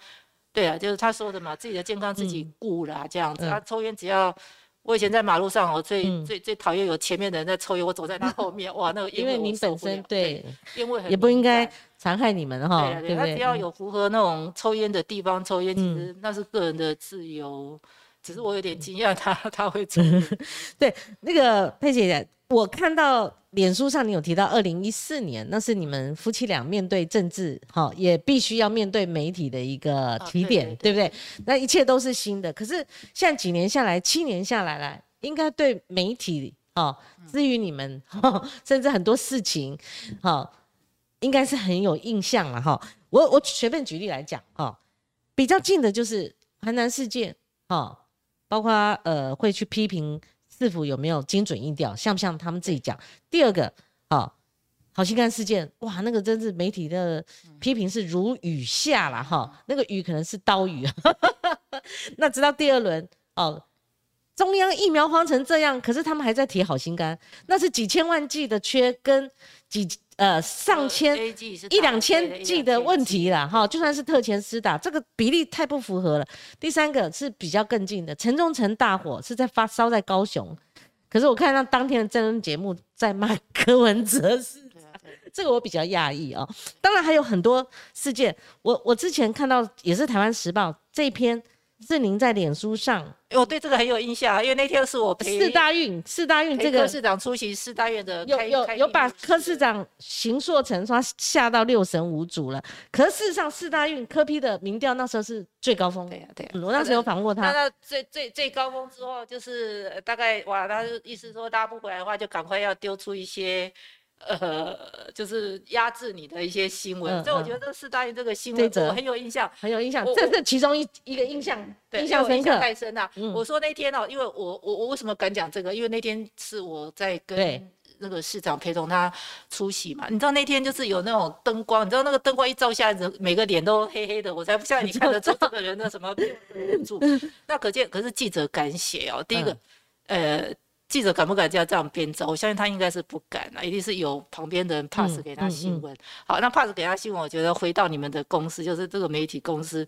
对啊，就是他说的嘛，自己的健康自己顾啦，这样子。他抽烟只要，我以前在马路上，我最最最讨厌有前面的人在抽烟，我走在他后面，哇，那个因为您本身对烟味也不应该残害你们哈，对不对？他只要有符合那种抽烟的地方抽烟，其实那是个人的自由。只是我有点惊讶，他他会走。对，那个佩姐姐，我看到脸书上你有提到二零一四年，那是你们夫妻俩面对政治，哈，也必须要面对媒体的一个提点，对不对？那一切都是新的。可是现在几年下来，七年下来了，应该对媒体，哈，至于你们，甚至很多事情，哈，应该是很有印象了，哈。我我随便举例来讲，哈，比较近的就是韩南事件，哈。包括呃会去批评市府有没有精准音调，像不像他们自己讲？第二个，啊，好心肝事件，哇，那个真是媒体的批评是如雨下了哈，那个雨可能是刀雨。那直到第二轮，哦，中央疫苗荒成这样，可是他们还在提好心肝，那是几千万剂的缺跟几。呃，上千一两千剂的问题了哈，就算是特前施打，这个比例太不符合了。第三个是比较更近的，城中城大火是在发烧在高雄，可是我看到当天的真人节目在骂柯文哲是，这个我比较讶异啊。当然还有很多事件，我我之前看到也是台湾时报这一篇。是您在脸书上，我对这个很有印象，因为那天是我陪四大运，四大运这个科市长出席四大运的，有有有把科市长邢硕成说吓到六神无主了。可是事实上，四大运科批的民调那时候是最高峰，对呀对呀，我那时候有访问过他。那最最最高峰之后，就是大概哇，他意思说大家不回来的话，就赶快要丢出一些。呃，就是压制你的一些新闻，所以我觉得这四大运这个新闻我很有印象，很有印象。这是其中一一个印象，印象深刻太深了。我说那天哦，因为我我我为什么敢讲这个？因为那天是我在跟那个市长陪同他出席嘛。你知道那天就是有那种灯光，你知道那个灯光一照下，人每个脸都黑黑的，我才不像你看得出这个人的什么住。那可见，可是记者敢写哦。第一个，呃。记者敢不敢这样这样编造？我相信他应该是不敢啊，一定是有旁边的人 pass 给他新闻。好，那 pass 给他新闻，我觉得回到你们的公司，就是这个媒体公司，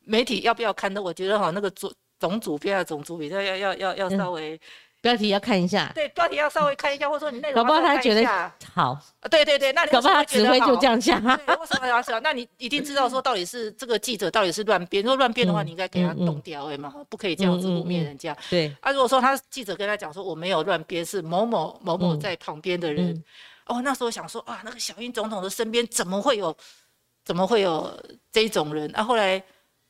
媒体要不要看的？我觉得哈，那个总总主编啊，总主编要要要要要稍微。标题要看一下，对，标题要稍微看一下，或者说你内容搞不好他觉得好，对对对，那搞不好他指挥就这样讲。为什么要说？那你一定知道说到底是这个记者到底是乱编，如果乱编的话，你应该给他冻掉，哎嘛，不可以这样子污蔑人家。对，啊，如果说他记者跟他讲说我没有乱编，是某某某某在旁边的人，哦，那时候想说啊，那个小英总统的身边怎么会有，怎么会有这种人？啊，后来。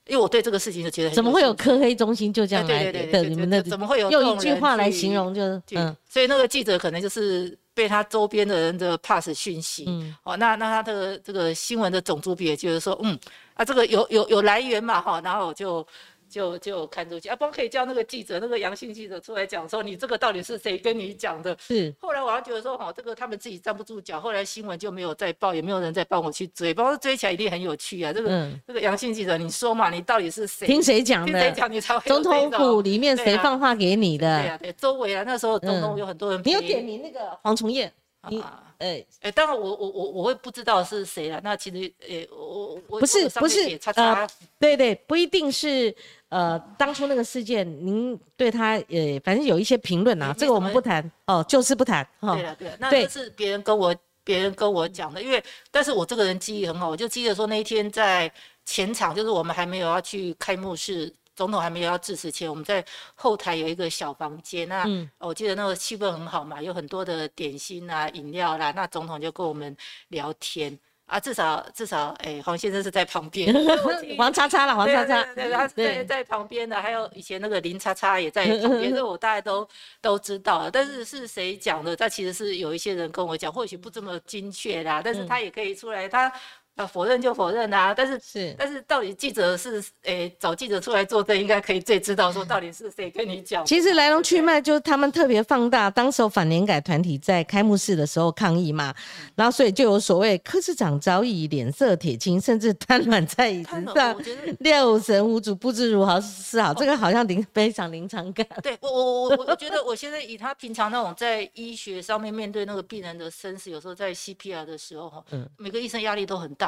因为我对这个事情就觉得，怎么会有科黑中心就这样来的？你们的怎么会有用一句话来形容？就是嗯，所以那个记者可能就是被他周边的人的 pass 讯息，哦，那那他的这个新闻的总主笔也就是说，嗯，啊，这个有有有来源嘛，哈，然后就。就就看出去啊，不可以叫那个记者，那个阳性记者出来讲说，你这个到底是谁跟你讲的？是。后来我还觉得说，哦，这个他们自己站不住脚，后来新闻就没有再报，也没有人再帮我去追，不过追起来一定很有趣啊。这个这个阳性记者，你说嘛，你到底是谁？听谁讲的？听谁讲你才会总统府里面谁放话给你的？对啊，对，周围啊，那时候总统有很多人。你有点名那个黄崇彦？你哎哎，当然我我我我会不知道是谁了。那其实诶，我我不是不是呃，对对，不一定是。呃，当初那个事件，您对他呃，反正有一些评论啊，这个我们不谈哦，就是不谈。对了对了，那这是别人跟我别人跟我讲的，因为但是我这个人记忆很好，我就记得说那一天在前场，就是我们还没有要去开幕式总统还没有要致辞前，我们在后台有一个小房间，那我记得那个气氛很好嘛，有很多的点心啊、饮料啦，那总统就跟我们聊天。啊，至少至少，哎，黄先生是在旁边，黄叉叉了，黄叉叉，对，他在在旁边的，还有以前那个林叉叉也在旁边，这我大家都都知道。但是是谁讲的？他其实是有一些人跟我讲，或许不这么精确啦，但是他也可以出来，他。啊，否认就否认啊！但是是，但是到底记者是诶找记者出来作证，应该可以最知道说到底是谁跟你讲。其实来龙去脉就是他们特别放大，当时反联改团体在开幕式的时候抗议嘛，然后所以就有所谓柯市长早已脸色铁青，甚至瘫软在椅子上，六神无主，不知如何是好。这个好像临非常临场感。对我我我我觉得我现在以他平常那种在医学上面面对那个病人的生死，有时候在 CPR 的时候哈，嗯，每个医生压力都很大。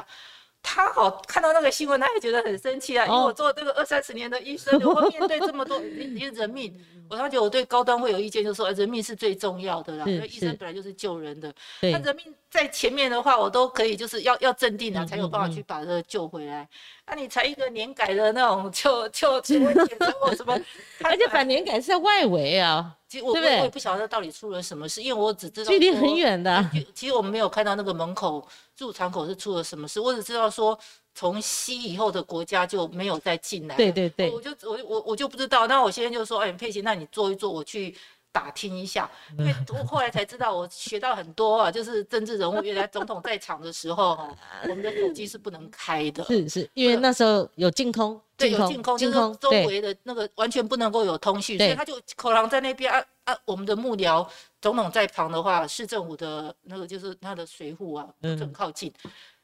他好看到那个新闻，他也觉得很生气啊！因为我做这个二三十年的医生，我会面对这么多人命，我发觉我对高端会有意见，就说人命是最重要的啦。因为医生本来就是救人的，那人命在前面的话，我都可以就是要要镇定啊，才有办法去把这个救回来。那你才一个年改的那种，就就 就会检测我什么？而且反年改是在外围啊，其实我我也不晓得到底出了什么事，因为我只知道距离很远的。其实我们没有看到那个门口入场口是出了什么事，我只知道说从西以后的国家就没有再进来。对对对，我就我我我就不知道。那我现在就说，哎，佩奇，那你坐一坐，我去。打听一下，因为我后来才知道，我学到很多啊，就是政治人物原来总统在场的时候，我们的手机是不能开的，是是，因为那时候有净空，对，有净空，就是周围的那个完全不能够有通讯，所以他就口狼在那边啊啊，我们的幕僚总统在旁的话，市政府的那个就是他的随扈啊，不准靠近。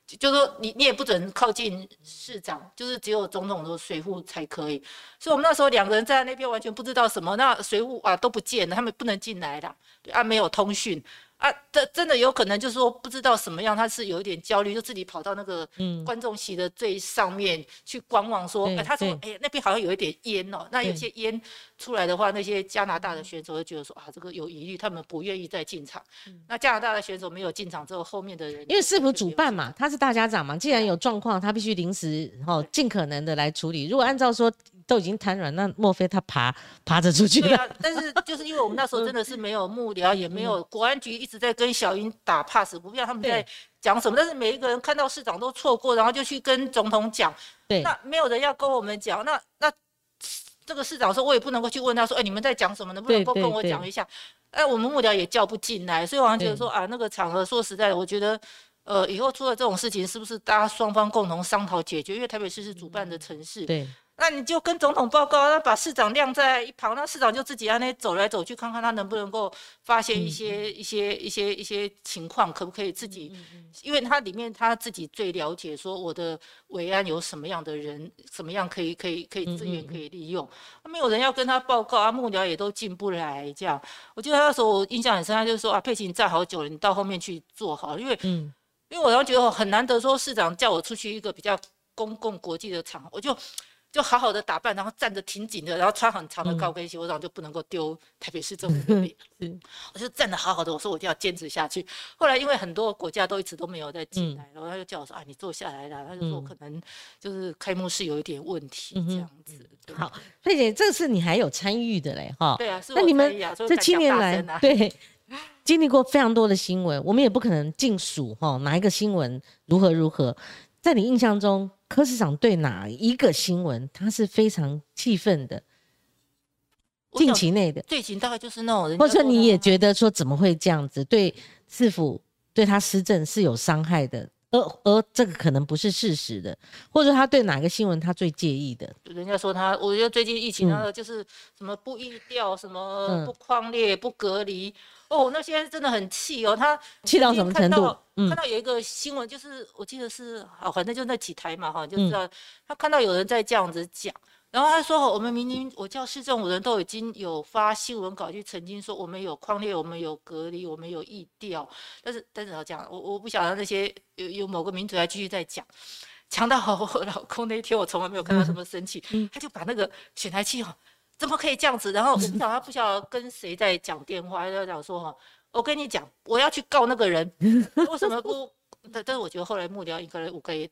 就说你你也不准靠近市长，就是只有总统的水户才可以。所以我们那时候两个人站在那边，完全不知道什么，那水户啊都不见了，他们不能进来了，啊没有通讯。啊，这真的有可能就是说不知道什么样，他是有一点焦虑，就自己跑到那个观众席的最上面去观望，说，哎，他说，哎，那边好像有一点烟哦，那有些烟出来的话，那些加拿大的选手就觉得说，啊，这个有疑虑，他们不愿意再进场。那加拿大的选手没有进场之后，后面的人因为市府主办嘛，他是大家长嘛，既然有状况，他必须临时哦，尽可能的来处理。如果按照说。都已经瘫软，那莫非他爬爬着出去了？对啊，但是就是因为我们那时候真的是 没有幕僚，也没有国安局一直在跟小英打 pass，不他们在讲什么。但是每一个人看到市长都错过，然后就去跟总统讲。对，那没有人要跟我们讲。那那这个市长说，我也不能够去问他说，哎，你们在讲什么？能不能够跟我讲一下？哎，我们幕僚也叫不进来，所以我觉得说啊，那个场合说实在的，我觉得呃，以后出了这种事情，是不是大家双方共同商讨解决？因为台北市是主办的城市。对。那你就跟总统报告，那把市长晾在一旁，那市长就自己按那走来走去，看看他能不能够发现一些一些一些一些情况，可不可以自己？因为他里面他自己最了解，说我的维安有什么样的人，什么样可以可以可以资源可以利用，没有人要跟他报告，啊幕僚也都进不来，这样。我记得那时候我印象很深，他就说啊，佩奇你站好久了，你到后面去坐好，因为因为我要觉得很难得说市长叫我出去一个比较公共国际的场，我就。就好好的打扮，然后站着挺紧的，然后穿很长的高跟鞋，我然后就不能够丢台北市政府的脸。我就站得好好的，我说我一定要坚持下去。后来因为很多国家都一直都没有再进来，然后他就叫我说：“啊，你坐下来啦。”他就说：“可能就是开幕式有一点问题这样子。”好，佩姐，这次你还有参与的嘞，哈。对啊，那你们这七年来，对，经历过非常多的新闻，我们也不可能尽数哈哪一个新闻如何如何，在你印象中。柯市长对哪一个新闻他是非常气愤的？近期内的最近大概就是那种人，或者你也觉得说怎么会这样子？对市府对他施政是有伤害的，而而这个可能不是事实的，或者他对哪个新闻他最介意的？人家说他，我觉得最近疫情那个就是什么不易调，什么不框列、不隔离。哦，那些真的很气哦，他气到什么程度？看到有一个新闻，就是我记得是啊，反正就那几台嘛哈，就知道他看到有人在这样子讲，然后他说我们明明我叫市政府人都已经有发新闻稿去澄清说我们有框列，我们有隔离，我们有疫调，但是但是要讲我我不晓得那些有有某个民族还继续在讲，讲到 我老公那一天我从来没有看到这么生气，他就把那个选台器哦。怎么可以这样子？然后我不晓得他不晓得跟谁在讲电话，在讲说哈，我跟你讲，我要去告那个人，为什么不？但但是我觉得后来幕僚一个人五个也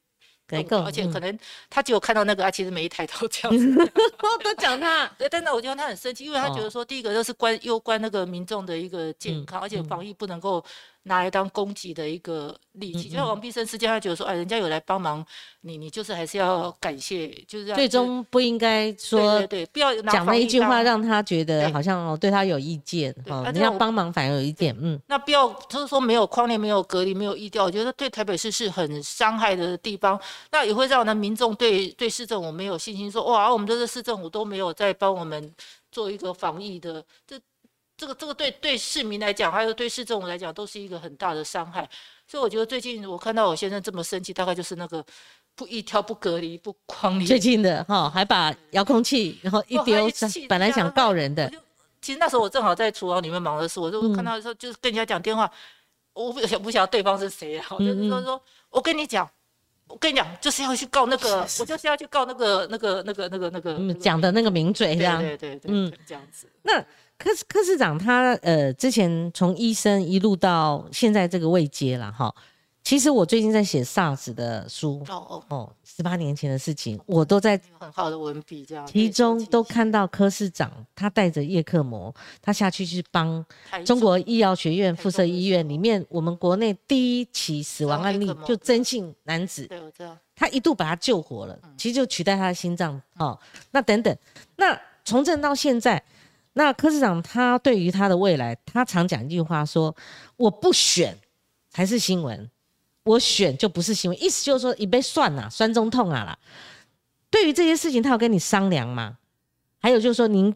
而且可能他只有看到那个，他其实每一台都这样子，都讲他。对，但是我觉得他很生气，因为他觉得说，第一个就是关攸关那个民众的一个健康，而且防疫不能够。拿来当攻击的一个利器，就像王必胜事件，他觉得说，哎，人家有来帮忙，你你就是还是要感谢，就是最终不应该说对对，不要讲那一句话让他觉得好像对他有意见，哦，你要帮忙反而有一点，嗯，那不要就是说没有框列、没有隔离、没有意调，我觉得对台北市是很伤害的地方，那也会让呢民众对对市政府没有信心，说哇，我们这个市政府都没有在帮我们做一个防疫的这。这个这个对对市民来讲，还有对市政府来讲，都是一个很大的伤害。所以我觉得最近我看到我先生这么生气，大概就是那个不一挑不隔离不框离。最近的哈，还把遥控器然后一丢，本来想告人的。其实那时候我正好在厨房里面忙的事，我就看到说就是跟人家讲电话，我不想不晓得对方是谁啊，就是说说我跟你讲，我跟你讲就是要去告那个，我就是要去告那个那个那个那个那个讲的那个名嘴这样，对对对，嗯，这样子。那。科科市长他呃之前从医生一路到现在这个位阶了哈，其实我最近在写 SARS 的书哦哦哦，十八年前的事情我都在很好的文笔这样，其中都看到柯市长他带着叶克膜，他下去去帮中国医药学院附设医院里面我们国内第一起死亡案例就曾姓男子，对我知道，他一度把他救活了，其实就取代他的心脏哦，那等等，那从政到现在。那柯市长他对于他的未来，他常讲一句话说：“我不选才是新闻，我选就不是新闻。”意思就是说，已被算了，酸中痛啊啦。对于这些事情，他有跟你商量吗？还有就是说，您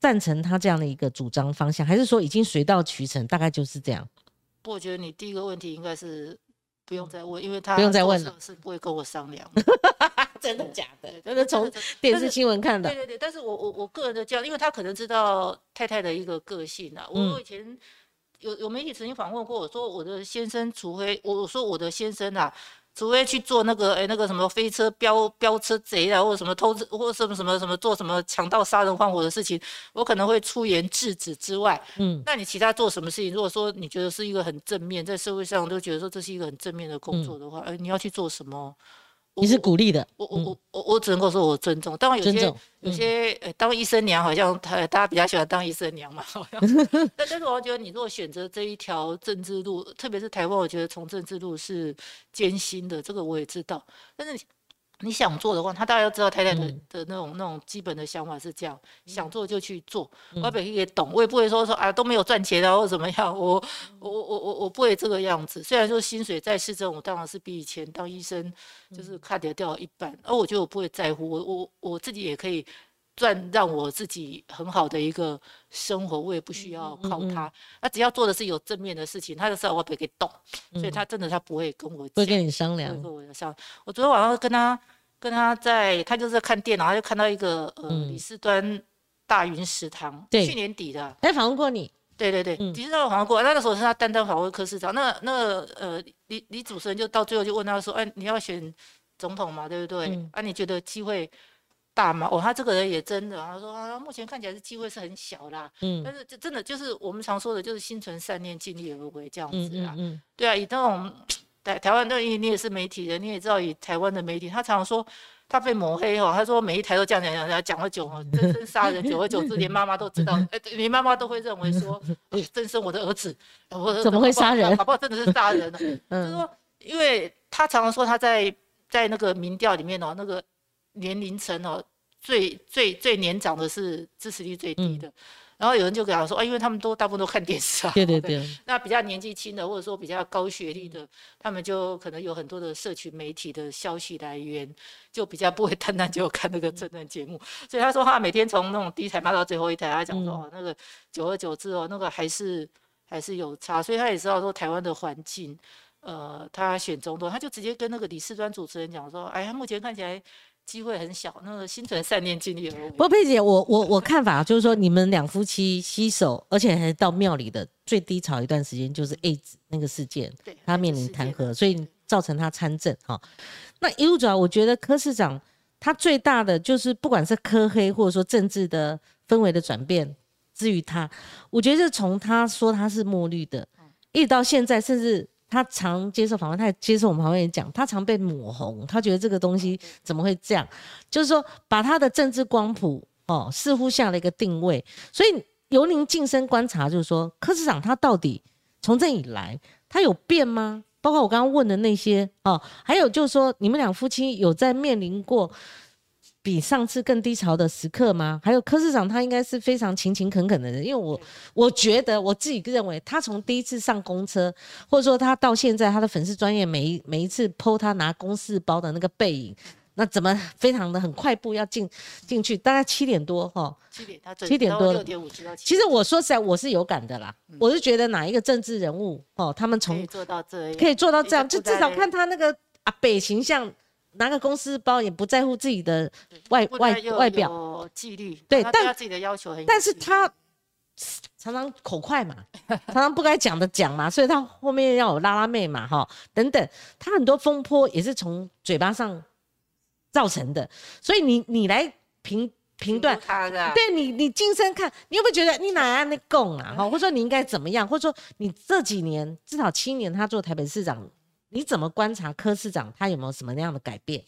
赞成他这样的一个主张方向，还是说已经水到渠成，大概就是这样？不，我觉得你第一个问题应该是。不用再问，因为他不用再问了，是不会跟我商量。真的假的？真的从电视新闻看的。对对对，但是我我我个人的这样，因为他可能知道太太的一个个性啊。我以前有有媒体曾经访问过我说，我的先生除非我说我的先生啊。除非去做那个哎那个什么飞车飙飙车贼啊，或者什么偷车或者什么什么什么做什么强盗杀人放火的事情，我可能会出言制止之外，嗯，那你其他做什么事情？如果说你觉得是一个很正面，在社会上都觉得说这是一个很正面的工作的话，哎，你要去做什么？你是鼓励的，我我我我我只能够说我尊重。当然有些有些呃当医生娘好像他大家比较喜欢当医生娘嘛，好像。但但是我觉得你如果选择这一条政治路，特别是台湾，我觉得从政治路是艰辛的，这个我也知道。但是。你想做的话，他大概要知道太太的的那种那种基本的想法是这样，想做就去做。我也可以懂，我也不会说说啊都没有赚钱啊或怎么样。我我我我我不会这个样子。虽然说薪水在市政我当然是比以前当医生就是看得掉一半，而我觉得我不会在乎。我我我自己也可以赚让我自己很好的一个生活，我也不需要靠他。他只要做的是有正面的事情，他就知道我不会动。所以他真的他不会跟我不会跟你商量。跟我商我昨天晚上跟他。跟他在，他就是在看电脑，他就看到一个呃李四端大云食堂，去年底的，他访问过你，对对对，李四端访问过，那个时候是他担当访问科市长，那那呃李李主持人就到最后就问他说，哎，你要选总统嘛，对不对？啊，你觉得机会大吗？哦，他这个人也真的，他说啊，目前看起来是机会是很小啦，嗯，但是就真的就是我们常说的，就是心存善念，尽力而为这样子啊，对啊，以那种。台台湾那你你也是媒体人，你也知道以台湾的媒体，他常常说他被抹黑哦，他说每一台都这样讲讲讲，讲了久哦，真生杀人，久而久之连妈妈都知道，哎，连妈妈都会认为说，真生我的儿子，我怎么会杀人？宝宝真的是杀人呢？就是说，因为他常常说他在在那个民调里面哦，那个年龄层哦，最最最年长的是支持率最低的。然后有人就跟他说啊，因为他们都大部分都看电视啊，对对对。那比较年纪轻的，或者说比较高学历的，他们就可能有很多的社群媒体的消息来源，就比较不会单单就看那个真人节目。所以他说他每天从那种第一台骂到最后一台，他讲说哦，那个久而久之哦，那个还是还是有差。所以他也知道说台湾的环境，呃，他选总统，他就直接跟那个李世端主持人讲说，哎呀，目前看起来。机会很小，那个心存善念，尽力而为。不，佩姐，我我我看法就是说，你们两夫妻携手，而且还到庙里的最低潮一段时间，就是 A 子那个事件，他面临弹劾，所以造成他参政哈。那一路走来，我觉得柯市长他最大的就是，不管是科黑或者说政治的氛围的转变，至于他，我觉得从他说他是墨绿的，一直到现在，甚至他常接受访问，他也接受我们访问也讲，他常被抹红，他觉得这个东西怎么会这样？就是说，把他的政治光谱哦，似乎下了一个定位。所以由您近身观察，就是说，柯市长他到底从政以来，他有变吗？包括我刚刚问的那些哦，还有就是说，你们两夫妻有在面临过？比上次更低潮的时刻吗？还有柯市长，他应该是非常勤勤恳恳的人，因为我我觉得我自己认为，他从第一次上公车，或者说他到现在他的粉丝专业每一每一次剖他拿公事包的那个背影，那怎么非常的很快步要进进去，大概七点多哈，七点他七点多六点五到其实我说实在我是有感的啦，我是觉得哪一个政治人物哦，他们从可以做到这样，可以做到这样，就至少看他那个阿北形象。拿个公司包也不在乎自己的外外外表。纪律，对，但自己的要求很，但是他常常口快嘛，常常不该讲的讲嘛，所以他后面要有拉拉妹嘛，哈，等等，他很多风波也是从嘴巴上造成的，所以你你来评评断他的，对你你今生看，你有没有觉得你哪样那供啊，哈，或者说你应该怎么样，或者说你这几年至少七年他做台北市长。你怎么观察柯市长他有没有什么那样的改变？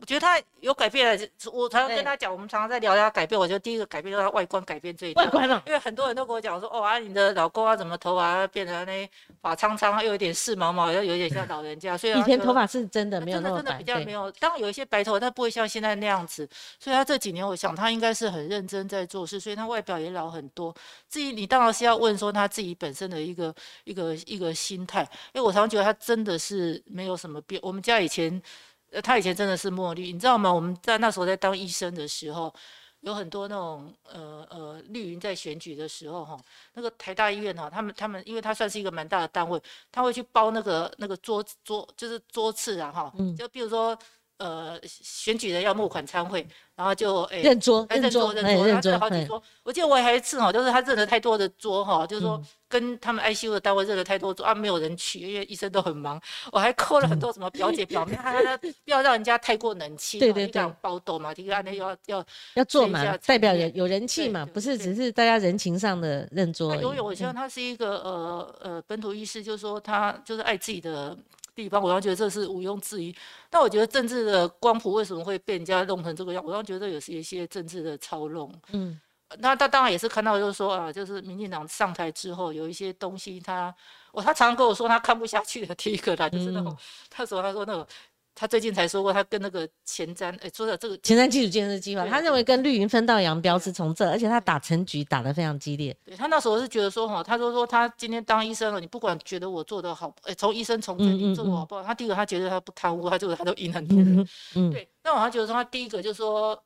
我觉得他有改变了，我常常跟他讲，我们常常在聊他改变。我觉得第一个改变就是他外观改变最大。外观了，因为很多人都跟我讲说，哦啊，你的老公啊，怎么头发变成那发苍苍，又有点视毛毛，又有点像老人家。所以以前头发是真的没有那么真的比较没有。当然有一些白头，但不会像现在那样子。所以他这几年，我想他应该是很认真在做事，所以他外表也老很多。至于你当然是要问说他自己本身的一个一个一个心态，因为我常常觉得他真的是没有什么变。我们家以前。呃，他以前真的是墨绿，你知道吗？我们在那时候在当医生的时候，有很多那种呃呃绿营在选举的时候哈，那个台大医院哈，他们他们，因为他算是一个蛮大的单位，他会去包那个那个桌桌就是桌次啊哈，就比如说呃选举人要募款参会。然后就哎认桌认桌认桌，他认好几桌。我记得我还有一次哈，就是他认了太多的桌哈，就是说跟他们 ICU 的单位认了太多桌啊，没有人去，因为医生都很忙。我还扣了很多什么表姐表妹，他他不要让人家太过冷 清，对对对，包斗嘛，这个案例要要要做嘛，代表有有人气嘛，不是只是大家人情上的认桌。永远我希望他是一个呃呃本土医师，就是说他就是爱自己的。地方，我刚觉得这是毋庸置疑。但我觉得政治的光谱为什么会被人家弄成这个样？我刚觉得有是一些政治的操弄。嗯，那他当然也是看到，就是说啊，就是民进党上台之后，有一些东西他，我他常常跟我说他看不下去的第一个，他就是那种，他说他说那种。他最近才说过，他跟那个前瞻，哎，说到这个前瞻基础建设计划，他认为跟绿营分道扬镳是从这，而且他打成局打得非常激烈。对他那时候是觉得说，哈，他说说他今天当医生了，你不管觉得我做的好，哎，从医生从政你做的好不好，他第一个他觉得他不贪污，他就是他都赢很多人。嗯，对。那我他觉得说，他第一个就是说，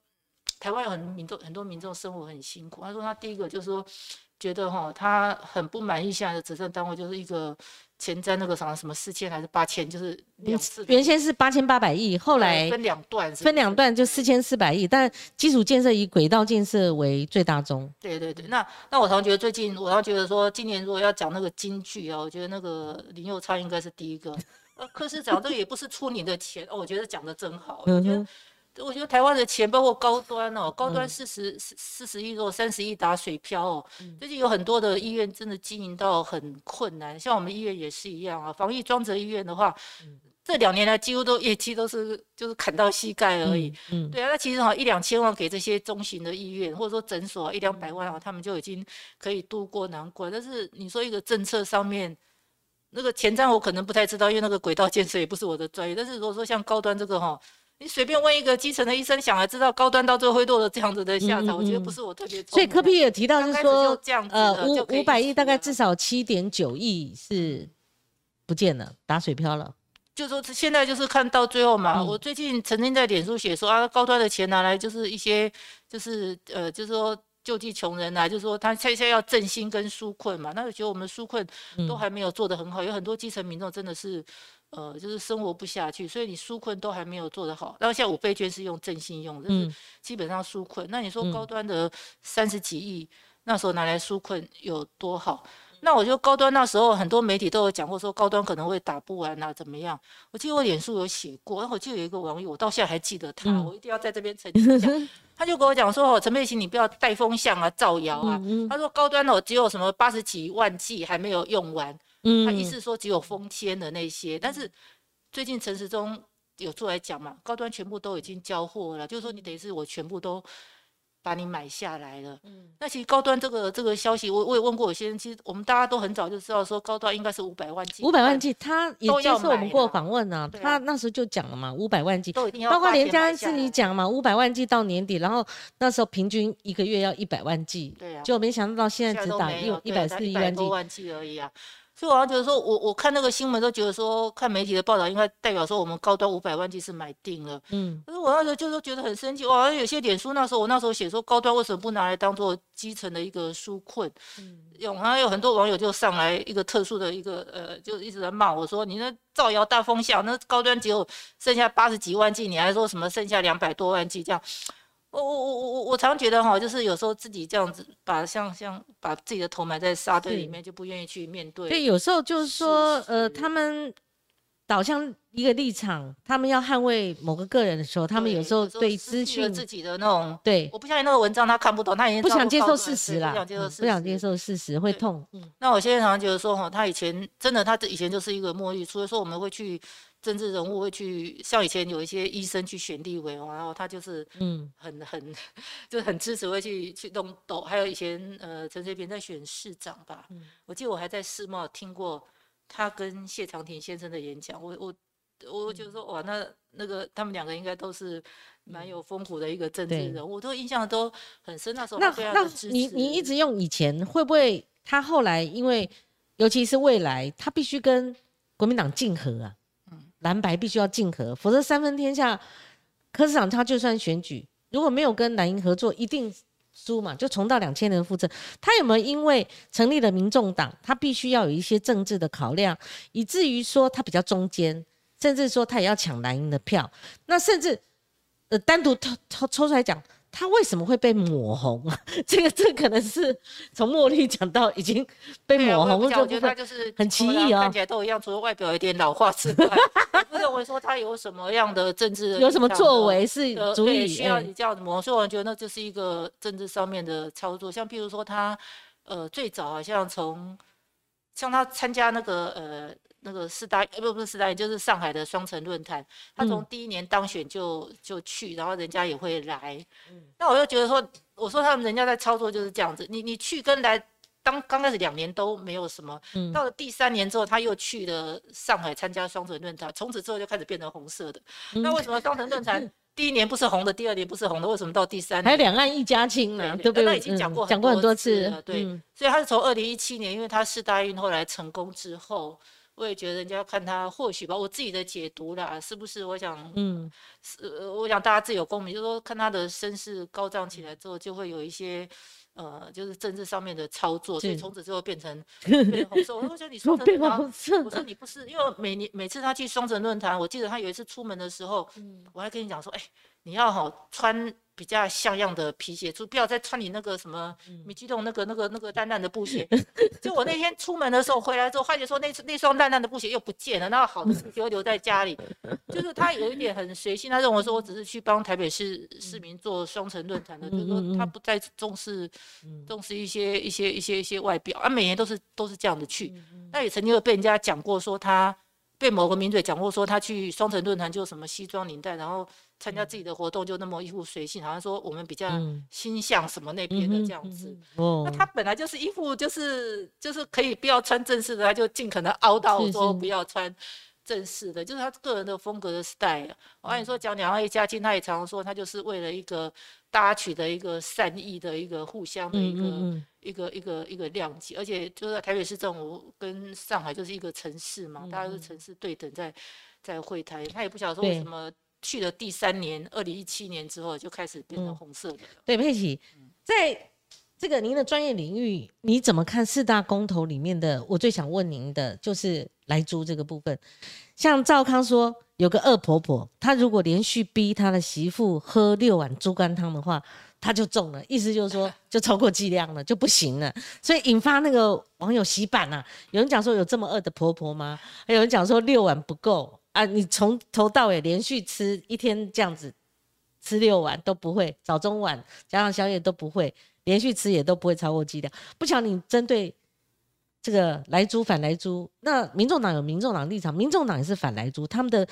台湾有很民众很多民众生活很辛苦。他说他第一个就是说，觉得哈，他很不满意现在的执政单位就是一个。前瞻那个什么什么四千还是八千，就是两次。原先是八千八百亿，后来分两段，分两段就四千四百亿。但基础建设以轨道建设为最大宗。对对对，那那我常觉得最近，我常觉得说，今年如果要讲那个京剧啊，我觉得那个林佑昌应该是第一个。呃，柯市长这个也不是出你的钱哦，我觉得讲的真好。我觉得。我觉得台湾的钱，包括高端哦，高端四十四四十亿，或三十亿打水漂哦。最近有很多的医院真的经营到很困难，像我们医院也是一样啊。防疫装置医院的话，这两年来几乎都业绩都是就是砍到膝盖而已。嗯，对啊，那其实哈一两千万给这些中型的医院或者说诊所一两百万啊，他们就已经可以渡过难关。但是你说一个政策上面那个前瞻我可能不太知道，因为那个轨道建设也不是我的专业。但是如果说像高端这个哈。你随便问一个基层的医生，想来知道高端到最后会落得这样子的下场，我觉得不是我特别。所以科比也提到是说，这样呃，五五百亿大概至少七点九亿是不见了，打水漂了。就说现在就是看到最后嘛，我最近曾经在脸书写说啊，高端的钱拿来就是一些就是呃，就是说救济穷人啊，就是说他现在要振兴跟纾困嘛，那我觉得我们纾困都还没有做得很好，有很多基层民众真的是。呃，就是生活不下去，所以你纾困都还没有做得好。然后像五倍券是用振兴用，就是基本上纾困。那你说高端的三十几亿，那时候拿来纾困有多好？那我觉得高端那时候很多媒体都有讲过，说高端可能会打不完啊，怎么样？我记得我脸书有写过，然后我记得有一个网友，我到现在还记得他，我一定要在这边澄清一下。他就跟我讲说：“哦，陈佩琪，你不要带风向啊，造谣啊。”他说高端哦，只有什么八十几万剂还没有用完。他意思说只有封签的那些，但是最近陈时中有出来讲嘛，高端全部都已经交货了，就是说你等于是我全部都。把你买下来了，嗯，那其实高端这个这个消息，我我也问过有些人，其实我们大家都很早就知道说高端应该是五百万剂，五百万剂，他也接受我们过访问啊，他那时候就讲了嘛，五百万剂，都一定要，包括连家是你讲嘛，五百万剂到年底，然后那时候平均一个月要一百万剂，对啊，就没想到到现在只打一一百四一万剂而已啊。所以我觉得说，我我看那个新闻都觉得说，看媒体的报道应该代表说我们高端五百万剂是买定了。嗯，可是我那时候就是觉得很生气，我好像，有些脸书那时候我那时候写说高端为什么不拿来当做基层的一个纾困？嗯，有还有很多网友就上来一个特殊的一个呃，就一直在骂我说你那造谣大风向，那高端只有剩下八十几万剂，你还说什么剩下两百多万剂这样。我我我我我我常觉得哈，就是有时候自己这样子把像像把自己的头埋在沙堆里面，就不愿意去面对。对，有时候就是说，呃，他们导向一个立场，他们要捍卫某个个人的时候，他们有时候对资讯自己的那种，对，我不相信那个文章他看不懂，他已经不想接受事实啦，不想接受事实，不想接受事实会痛。那我现在常常觉得说哈，他以前真的，他以前就是一个墨绿，除了说我们会去。政治人物会去，像以前有一些医生去选立委，然后他就是嗯，很很 就是很支持，会去去动抖。还有以前呃，陈水扁在选市长吧，我记得我还在世贸听过他跟谢长廷先生的演讲。我我我就说哇，那那个他们两个应该都是蛮有风骨的一个政治人物，我都印象都很深。那时候那那你你一直用以前会不会他后来因为尤其是未来，他必须跟国民党竞合啊？蓝白必须要竞合，否则三分天下，柯市长他就算选举，如果没有跟蓝营合作，一定输嘛，就重到两千年的覆辙。他有没有因为成立了民众党，他必须要有一些政治的考量，以至于说他比较中间，甚至说他也要抢蓝营的票，那甚至呃单独抽抽抽出来讲。他为什么会被抹红啊？这个这可能是从茉莉讲到已经被抹红，我觉得他就是很奇异啊，看起来都一样，除了外表有点老化之外，不认为说他有什么样的政治有什么作为是足以需要你这样子抹。所以我觉得那就是一个政治上面的操作。像譬如说他呃最早好像从像他参加那个呃。那个四大呃不不是四大，就是上海的双城论坛，他从第一年当选就就去，然后人家也会来。那我就觉得说，我说他们人家在操作就是这样子，你你去跟来，当刚开始两年都没有什么，到了第三年之后他又去了上海参加双城论坛，从此之后就开始变成红色的。那为什么双城论坛第一年不是红的，第二年不是红的，为什么到第三年还两岸一家亲呢？对不对？那已经讲过讲过很多次了，对。所以他是从二零一七年，因为他四大运后来成功之后。我也觉得人家看他或许吧，我自己的解读啦，是不是？我想，嗯，是，我想大家自有公平，就是说看他的身世高涨起来之后，就会有一些，呃，就是政治上面的操作，所以从此之后变成 变红色。我说你双城论坛，我说你不是，因为每年每次他去双城论坛，我记得他有一次出门的时候，我还跟你讲说，哎，你要好穿。比较像样的皮鞋，就不要再穿你那个什么米基洞那个那个那个烂烂的布鞋。就我那天出门的时候回来之后，发觉说那那双烂烂的布鞋又不见了，那好的皮鞋留在家里。就是他有一点很随性，他认为说我只是去帮台北市市民做双城论坛的，就是说他不再重视重视一些一些一些一些外表，啊，每年都是都是这样的去。那也曾经有被人家讲过说他被某个名嘴讲过说他去双城论坛就什么西装领带，然后。参加自己的活动就那么一副随性，好像说我们比较心向什么那边的这样子。哦。那他本来就是一副就是就是可以不要穿正式的，他就尽可能凹到说不要穿正式的，就是他个人的风格的 style。我跟你说讲两岸一家亲，他也常常说他就是为了一个搭取得一个善意的一个互相的一个一个一个一个谅解，而且就是台北市政府跟上海就是一个城市嘛，大家是城市对等在在会谈，他也不晓得说为什么。去了第三年，二零一七年之后就开始变成红色的了。对，佩奇，在这个您的专业领域，你怎么看四大公投里面的？我最想问您的就是来租这个部分。像赵康说，有个恶婆婆，她如果连续逼她的媳妇喝六碗猪肝汤的话，她就中了。意思就是说，就超过剂量了，就不行了。所以引发那个网友洗版啊，有人讲说有这么恶的婆婆吗？还有人讲说六碗不够。啊，你从头到尾连续吃一天这样子，吃六碗都不会，早中晚加上宵夜都不会，连续吃也都不会超过剂量。不巧你针对这个来租反来租，那民众党有民众党立场，民众党也是反来租，他们的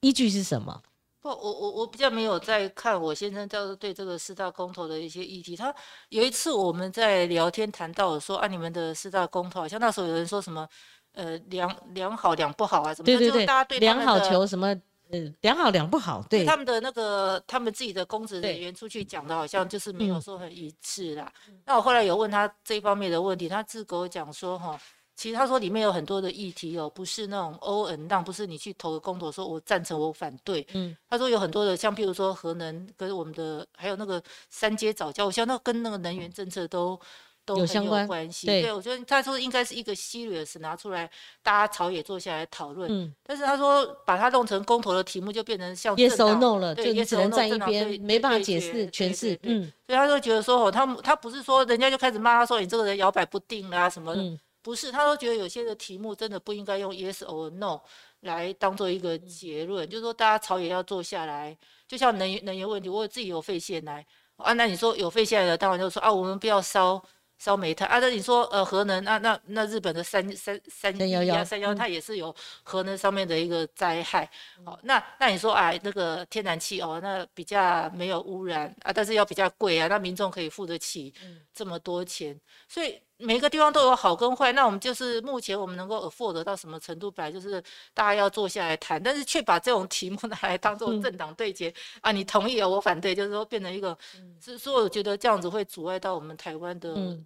依据是什么？不，我我我比较没有在看我先生叫对这个四大公投的一些议题。他有一次我们在聊天谈到说啊，你们的四大公投，好像那时候有人说什么呃良良好两不好啊，什么？对对对，大家对良好求什么？嗯，良好两不好，对他们的那个他们自己的公职人员出去讲的，好像就是没有说很一致啦。那我后来有问他这方面的问题，他自给我讲说哈。其实他说里面有很多的议题哦，不是那种 O N 让，不是你去投个公投说我赞成我反对。嗯，他说有很多的，像譬如说核能跟我们的还有那个三阶早教，我像那跟那个能源政策都都有相关系。对，我觉得他说应该是一个 serious 拿出来，大家朝野坐下来讨论。嗯，但是他说把它弄成公投的题目，就变成像 yes or no 了，就你只能站一边，没办法解释诠释。嗯，所以他就觉得说哦，他他不是说人家就开始骂他说你这个人摇摆不定啊什么的。不是，他都觉得有些的题目真的不应该用 yes or no 来当做一个结论，就是说大家朝野要坐下来，就像能源能源问题，我自己有废线来啊，那你说有废线来的，当然就说啊，我们不要烧。烧煤炭啊？那你说呃核能？那那那日本的三三三幺幺三幺，它也是有核能上面的一个灾害。好，那那你说啊，那个天然气哦，那比较没有污染啊，但是要比较贵啊，那民众可以付得起这么多钱。所以每个地方都有好跟坏。那我们就是目前我们能够 afford 到什么程度，本来就是大家要坐下来谈，但是却把这种题目 拿来当做政党对决啊，你同意啊，我反对，就是说变成一个，是说我觉得这样子会阻碍到我们台湾的。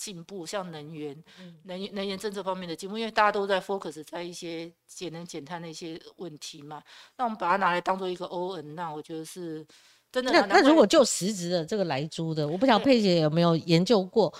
进步像能源、能能源政策方面的进步，因为大家都在 focus 在一些节能减碳的一些问题嘛。那我们把它拿来当做一个 O N，那我觉得是真的。那那如果就实质的这个来租的，我不晓得佩姐有没有研究过，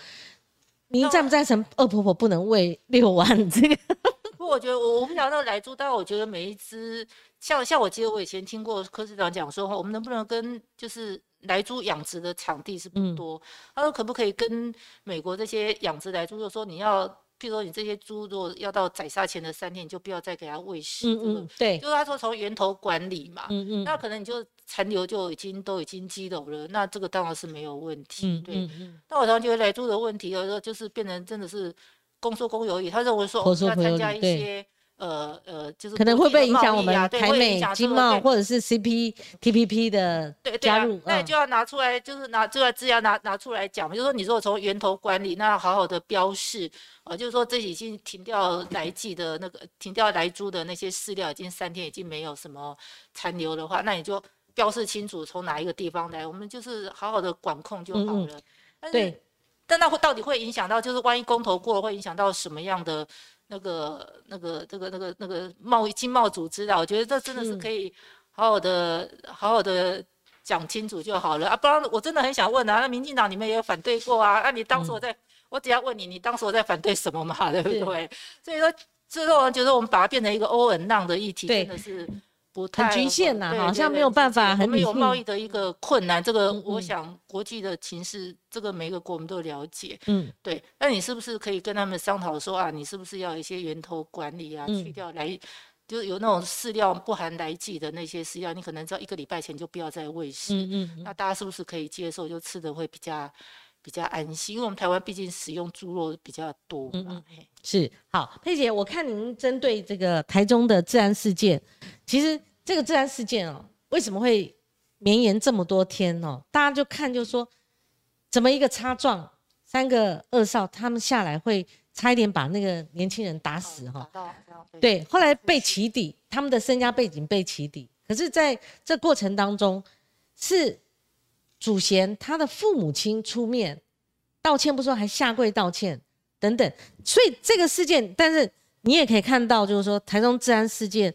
您赞不赞成二婆婆不能喂六万这个？不，我觉得我我不晓得那个来租，但我觉得每一只像像我记得我以前听过柯市长讲说，我们能不能跟就是。来猪养殖的场地是不多，他说可不可以跟美国这些养殖来猪，就说你要，譬如说你这些猪如果要到宰杀前的三天，你就不要再给它喂食。嗯嗯，对，就是他说从源头管理嘛。嗯嗯，那可能你就残留就已经都已经积累了，那这个当然是没有问题。嗯对。那我常常觉得来猪的问题，有时候就是变成真的是公说公有理，他认为说我们要参加一些。呃呃，就是可能会不会影响我们台美经贸或者是 CPTPP 的加入？那就要拿出来，就是拿这个资料拿拿出来讲嘛。就是说，你如果从源头管理，那好好的标示，呃，就是说这已经停掉来记的那个停掉来猪的那些饲料，已经三天已经没有什么残留的话，那你就标示清楚从哪一个地方来，我们就是好好的管控就好了。对，但那会到底会影响到，就是万一公投过了，会影响到什么样的？那个、那个、这个、那个、那个贸易经贸组织的，我觉得这真的是可以好好的、好好的讲清楚就好了啊！不然我真的很想问啊，那民进党你们也有反对过啊？那你当时我在，我只要问你，你当时我在反对什么嘛？对不对？所以说，最后我觉得我们把它变成一个欧文浪的议题，真的是。很局限呐，好像没有办法。我们有贸易的一个困难，这个我想国际的情势，这个每个国我们都了解。嗯，对。那你是不是可以跟他们商讨说啊，你是不是要一些源头管理啊，去掉来，就是有那种饲料不含来剂的那些饲料，你可能在一个礼拜前就不要再喂食。嗯嗯。那大家是不是可以接受，就吃的会比较比较安心？因为我们台湾毕竟使用猪肉比较多嘛。是。好，佩姐，我看您针对这个台中的治安事件，其实。这个治安事件哦，为什么会绵延这么多天哦？大家就看，就说怎么一个擦撞，三个二少他们下来会差一点把那个年轻人打死哈。对，后来被起底，他们的身家背景被起底，可是在这过程当中，是祖贤他的父母亲出面道歉，不说还下跪道歉等等，所以这个事件，但是你也可以看到，就是说台中治安事件。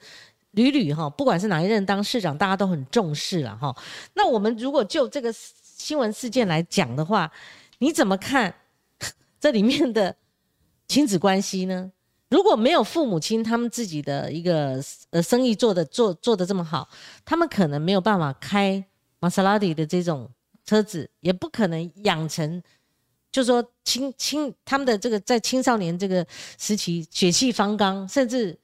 屡屡哈，不管是哪一任当市长，大家都很重视了哈。那我们如果就这个新闻事件来讲的话，你怎么看 这里面的亲子关系呢？如果没有父母亲他们自己的一个呃生意做的做做的这么好，他们可能没有办法开玛莎拉蒂的这种车子，也不可能养成，就说青青他们的这个在青少年这个时期血气方刚，甚至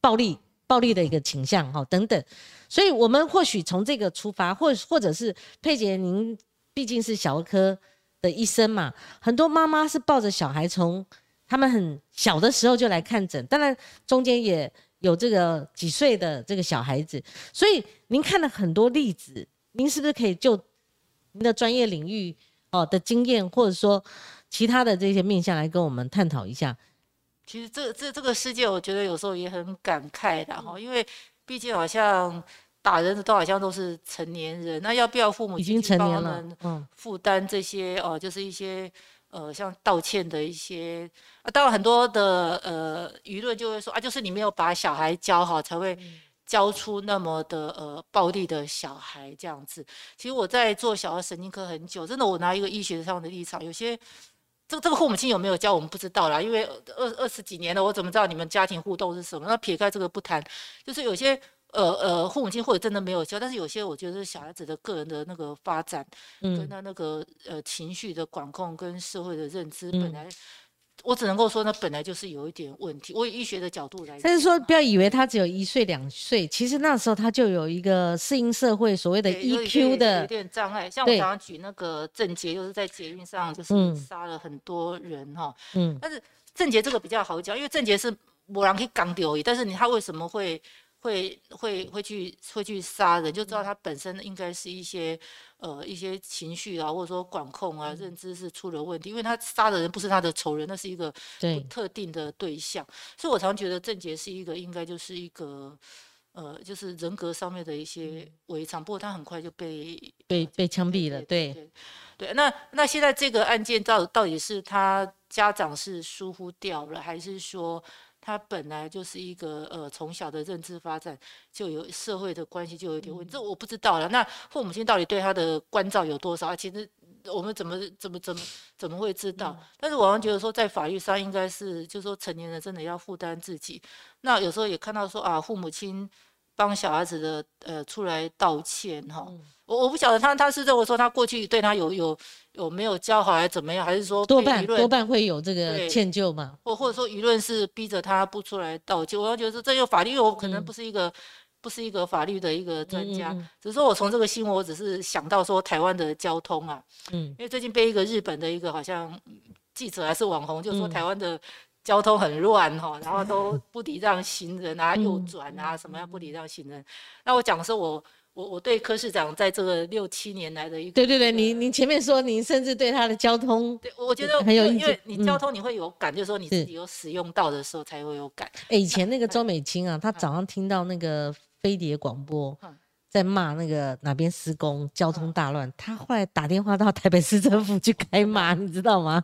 暴力。暴力的一个倾向哈等等，所以我们或许从这个出发，或或者是佩姐，您毕竟是小儿科的医生嘛，很多妈妈是抱着小孩从他们很小的时候就来看诊，当然中间也有这个几岁的这个小孩子，所以您看了很多例子，您是不是可以就您的专业领域哦的经验，或者说其他的这些面向来跟我们探讨一下？其实这这这个世界，我觉得有时候也很感慨的哈，因为毕竟好像打人的都好像都是成年人，那要不要父母已经成年了，嗯，负担这些哦，就是一些呃像道歉的一些啊，当然很多的呃舆论就会说啊，就是你没有把小孩教好，才会教出那么的呃暴力的小孩这样子。其实我在做小儿神经科很久，真的，我拿一个医学上的立场，有些。这个这个父母亲有没有教我们不知道啦，因为二二十几年了，我怎么知道你们家庭互动是什么？那撇开这个不谈，就是有些呃呃父母亲或者真的没有教，但是有些我觉得小孩子的个人的那个发展，跟他那个呃情绪的管控跟社会的认知本来。我只能够说，那本来就是有一点问题。我以医学的角度来，但是说不要以为他只有一岁两岁，其实那时候他就有一个适应社会所谓的 EQ 的有点障碍。像我刚刚举那个郑杰，就是在捷运上就是杀了很多人哈。嗯。但是郑杰这个比较好讲，因为郑杰是某人可以刚丢，但是你他为什么会？会会会去会去杀人，就知道他本身应该是一些呃一些情绪啊，或者说管控啊，认知是出了问题。因为他杀的人不是他的仇人，那是一个特定的对象。所以我常觉得郑杰是一个应该就是一个呃就是人格上面的一些违常。不过他很快就被被被枪毙了。对对，那那现在这个案件到到底是他家长是疏忽掉了，还是说？他本来就是一个呃，从小的认知发展就有社会的关系就有点问题，这我不知道了。那父母亲到底对他的关照有多少？其实我们怎么怎么怎么怎么会知道？但是我觉得说，在法律上应该是，就是说成年人真的要负担自己。那有时候也看到说啊，父母亲。帮小孩子的呃出来道歉哈，我我不晓得他他是认为说他过去对他有有有没有教好还是怎么样，还是说多半多半会有这个歉疚嘛，或或者说舆论是逼着他不出来道歉，我要觉得说这有法律，我可能不是一个不是一个法律的一个专家，只是说我从这个新闻，我只是想到说台湾的交通啊，嗯，因为最近被一个日本的一个好像记者还是网红，就说台湾的。交通很乱哈，然后都不礼让行人啊，右转啊，什么样不礼让行人？那我讲的是我我我对柯市长在这个六七年来的一个对对对，你你前面说您甚至对他的交通，对我觉得很有意见，因为你交通你会有感，就是说你自己有使用到的时候才会有感。哎，以前那个周美青啊，她早上听到那个飞碟广播。在骂那个哪边施工，交通大乱。他后来打电话到台北市政府去开骂，你知道吗？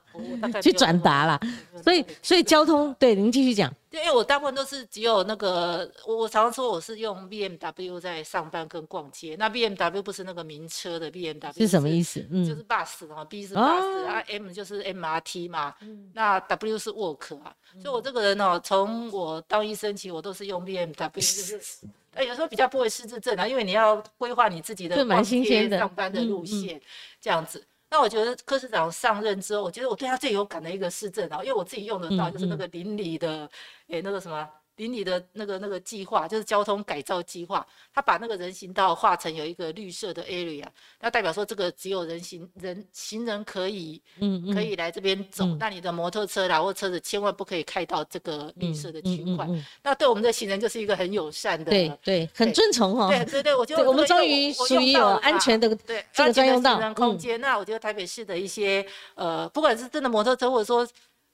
去转达了。所以，所以交通对您继续讲。对因为我大部分都是只有那个，我我常常说我是用 B M W 在上班跟逛街。那 B M W 不是那个名车的 B M W，是什么意思？嗯，就是 bus 嘛，B 是 bus 啊，M 就是 M R T 嘛，那 W 是 work 啊。所以我这个人哦，从我当医生起，我都是用 B M W，就是。哎，有时候比较不会失智症啊，因为你要规划你自己的逛街、上班的路线，这样子。那我觉得柯市长上任之后，我觉得我对他最有感的一个市政啊，因为我自己用得到，就是那个邻里的，哎，那个什么。邻里的那个那个计划就是交通改造计划，他把那个人行道画成有一个绿色的 area，那代表说这个只有人行人行人可以，嗯可以来这边走，那你的摩托车啦或车子千万不可以开到这个绿色的区块。那对我们的行人就是一个很友善的，对对，很尊崇哦。对对对，我觉得我们终于属于有安全的对这个专用道空间。那我觉得台北市的一些呃，不管是真的摩托车或者说。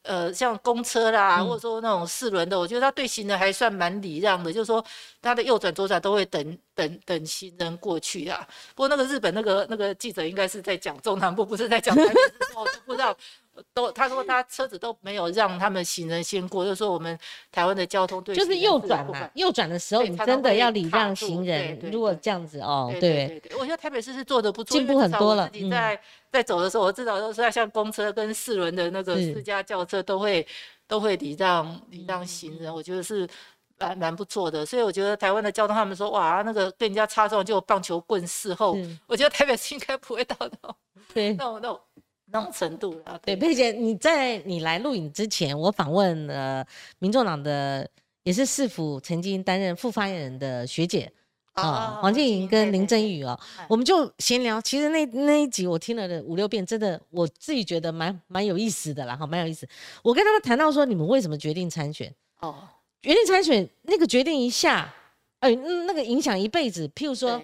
呃，像公车啦，或者说那种四轮的，我觉得他对行人还算蛮礼让的，就是说他的右转左转都会等等等行人过去啊。不过那个日本那个那个记者应该是在讲中南部，不是在讲台北，我都不知道。都他说他车子都没有让他们行人先过，就是说我们台湾的交通对就是右转嘛，右转的时候你真的要礼让行人。如果这样子哦，对对对，我觉得台北市是做的不错，进步很多了。你在在走的时候，我至少都是像公车跟四轮的那个私家轿车都会都会礼让礼让行人，我觉得是蛮蛮不错的。所以我觉得台湾的交通，他们说哇那个跟人家擦撞就棒球棍伺候，我觉得台北市应该不会到那对那种那种。那种程度啊，对佩姐，你在你来录影之前，我访问了民众党的，也是市府曾经担任副发言人的学姐啊，黄静莹跟林真宇哦，我们就闲聊。其实那那一集我听了五六遍，真的我自己觉得蛮蛮有意思的啦，哈，蛮有意思。我跟他们谈到说，你们为什么决定参选？哦，决定参选，那个决定一下，哎，那个影响一辈子。譬如说，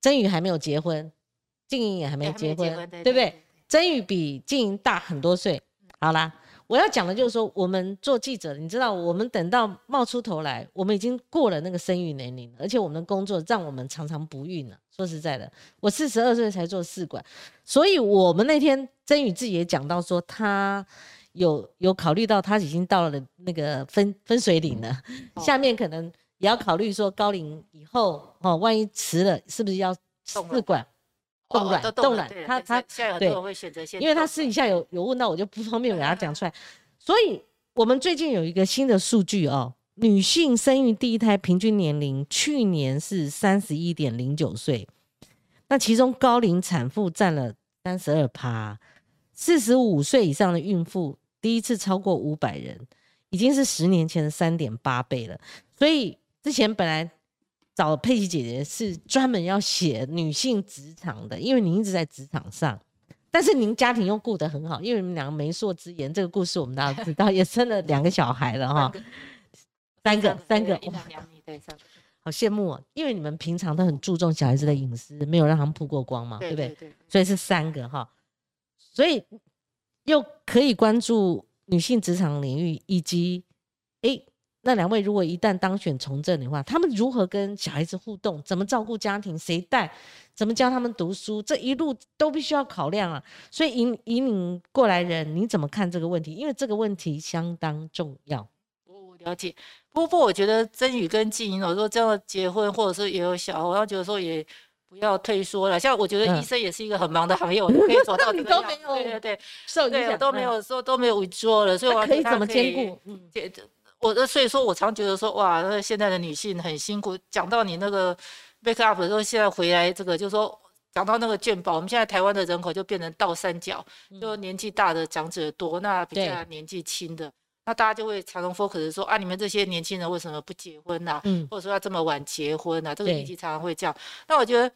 真宇还没有结婚，静莹也还没结婚，对不对？真宇比静莹大很多岁。好啦。我要讲的就是说，我们做记者，你知道，我们等到冒出头来，我们已经过了那个生育年龄，而且我们的工作让我们常常不孕了。说实在的，我四十二岁才做试管，所以我们那天曾宇自己也讲到说，他有有考虑到他已经到了那个分分水岭了，下面可能也要考虑说高龄以后哦，万一迟了，是不是要试管？冻卵，冻卵，他他对，因为他私底下有有问到，我就不方便给他讲出来。所以，我们最近有一个新的数据哦，女性生育第一胎平均年龄去年是三十一点零九岁，那其中高龄产妇占了三十二趴，四十五岁以上的孕妇第一次超过五百人，已经是十年前的三点八倍了。所以之前本来。找佩奇姐姐是专门要写女性职场的，因为您一直在职场上，但是您家庭又顾得很好，因为你们两个媒妁之言，这个故事我们大家知道，也生了两个小孩了哈，三个三个，好羡慕哦，因为你们平常都很注重小孩子的隐私，没有让他们曝过光嘛，对不对？所以是三个哈，所以又可以关注女性职场领域以及诶。那两位如果一旦当选从政的话，他们如何跟小孩子互动？怎么照顾家庭？谁带？怎么教他们读书？这一路都必须要考量啊！所以引引领过来人，你怎么看这个问题？因为这个问题相当重要。我我了解，不过我觉得曾宇跟静莹，我说这样结婚，或者是也有小孩，我要觉得说也不要退缩了。像我觉得医生也是一个很忙的行业，我都 可以做到你都没有对对对，受影响都没有说都没有萎缩了，所以我可以怎么兼顾？嗯。我的所以说，我常觉得说，哇，那现在的女性很辛苦。讲到你那个 back up 的时候，现在回来这个，就说讲到那个健保，我们现在台湾的人口就变成倒三角，就年纪大的长者多，那比较年纪轻的，那大家就会常常 focus 说，啊，你们这些年轻人为什么不结婚呐？嗯，或者说要这么晚结婚呐？这个年纪常常会这样。那我觉得。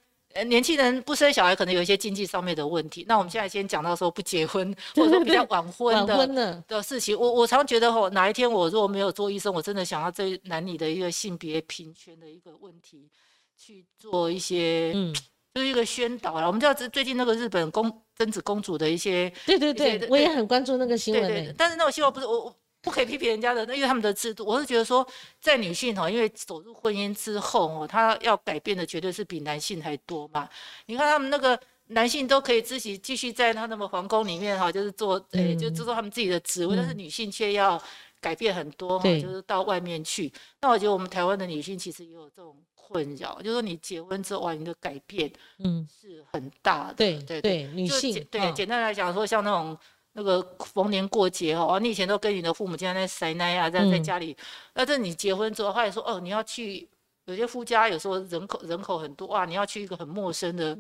年轻人不生小孩，可能有一些经济上面的问题。那我们现在先讲到说不结婚，或者说比较晚婚的的事情。我我常觉得吼，哪一天我如果没有做医生，我真的想要对男女的一个性别平权的一个问题去做一些，嗯，就是一个宣导了。我们知道最近那个日本公贞子公主的一些，对对对，我也很关注那个新闻。但是那个新闻不是我我。不可以批评人家的，那因为他们的制度，我是觉得说，在女性哈，因为走入婚姻之后哦，她要改变的绝对是比男性还多嘛。你看他们那个男性都可以自己继续在他那么皇宫里面哈，就是做诶，就做他们自己的职位，但是女性却要改变很多哈，就是到外面去。那我觉得我们台湾的女性其实也有这种困扰，就是说你结婚之后哇，你的改变嗯是很大的。对对对，女性对简单来讲说，像那种。那个逢年过节哦，你以前都跟你的父母经常在塞奶啊，在在家里。那这你结婚之后，他也说哦，你要去有些夫家，有时候人口人口很多啊，你要去一个很陌生的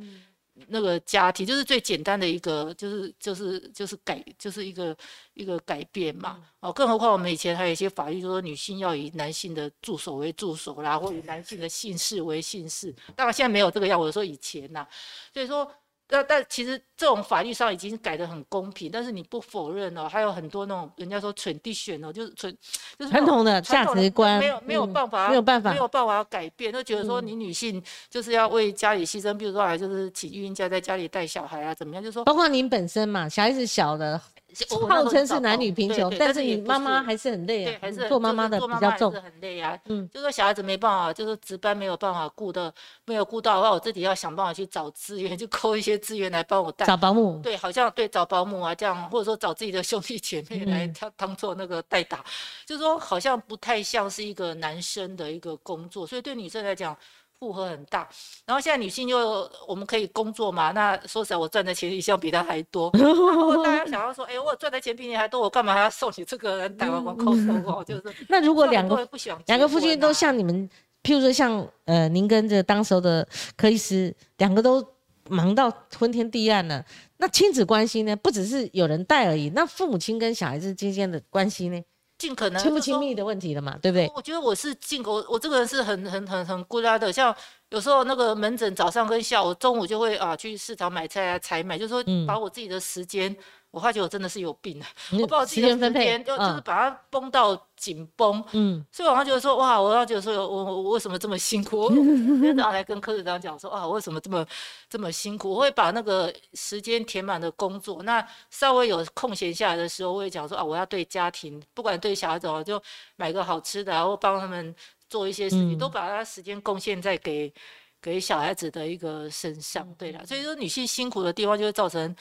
那个家庭，就是最简单的一个，就是就是就是改，就是一个一个改变嘛。哦，更何况我们以前还有一些法律，就说女性要以男性的助手为助手啦，或以男性的姓氏为姓氏。当然现在没有这个样，我说以前呐，所以说。但但其实这种法律上已经改得很公平，但是你不否认哦，还有很多那种人家说纯地选哦，就是纯就是传统的价值观，没有没有办法，没有办法，没有办法改变，都觉得说你女性就是要为家里牺牲，比如说啊就是请育婴假在家里带小孩啊，怎么样？就说包括您本身嘛，小孩子小的。号称是男女平穷，但是你妈妈还是很累啊，还是做妈妈的比较重，很累啊。嗯，就说小孩子没办法，就是值班没有办法顾的，没有顾到的话，我自己要想办法去找资源，就抠一些资源来帮我带。找保姆。对，好像对找保姆啊这样，或者说找自己的兄弟姐妹来当当做那个代打，就是说好像不太像是一个男生的一个工作，所以对女生来讲。负荷很大，然后现在女性又我们可以工作嘛？那说实在，我赚的钱一向比她还多。如果大家想要说，哎，我赚的钱比你还多，我干嘛还要送你这个人打完光扣收哦？就是 那如果两个两个夫妻都像你们，譬如说像呃，您跟这当时候的柯医师，两个都忙到昏天地暗了，那亲子关系呢？不只是有人带而已，那父母亲跟小孩子之间的关系呢？尽可能亲不亲密的问题了嘛，对不对？我觉得我是尽我我这个人是很很很很孤单的，像有时候那个门诊早上跟下午、中午就会啊去市场买菜啊采买，就是说把我自己的时间。我发觉我真的是有病啊！我把我自己的时间就就是把它绷到紧绷，嗯，所以我觉得说哇，我要觉得说我我我为什么这么辛苦？我今天早上来跟科室长讲说啊，我为什么这么这么辛苦？我会把那个时间填满的工作，那稍微有空闲下来的时候，我会讲说啊，我要对家庭，不管对小孩子，就买个好吃的，然后帮他们做一些事情，都把他时间贡献在给给小孩子的一个身上。对了，所以说女性辛苦的地方就会造成。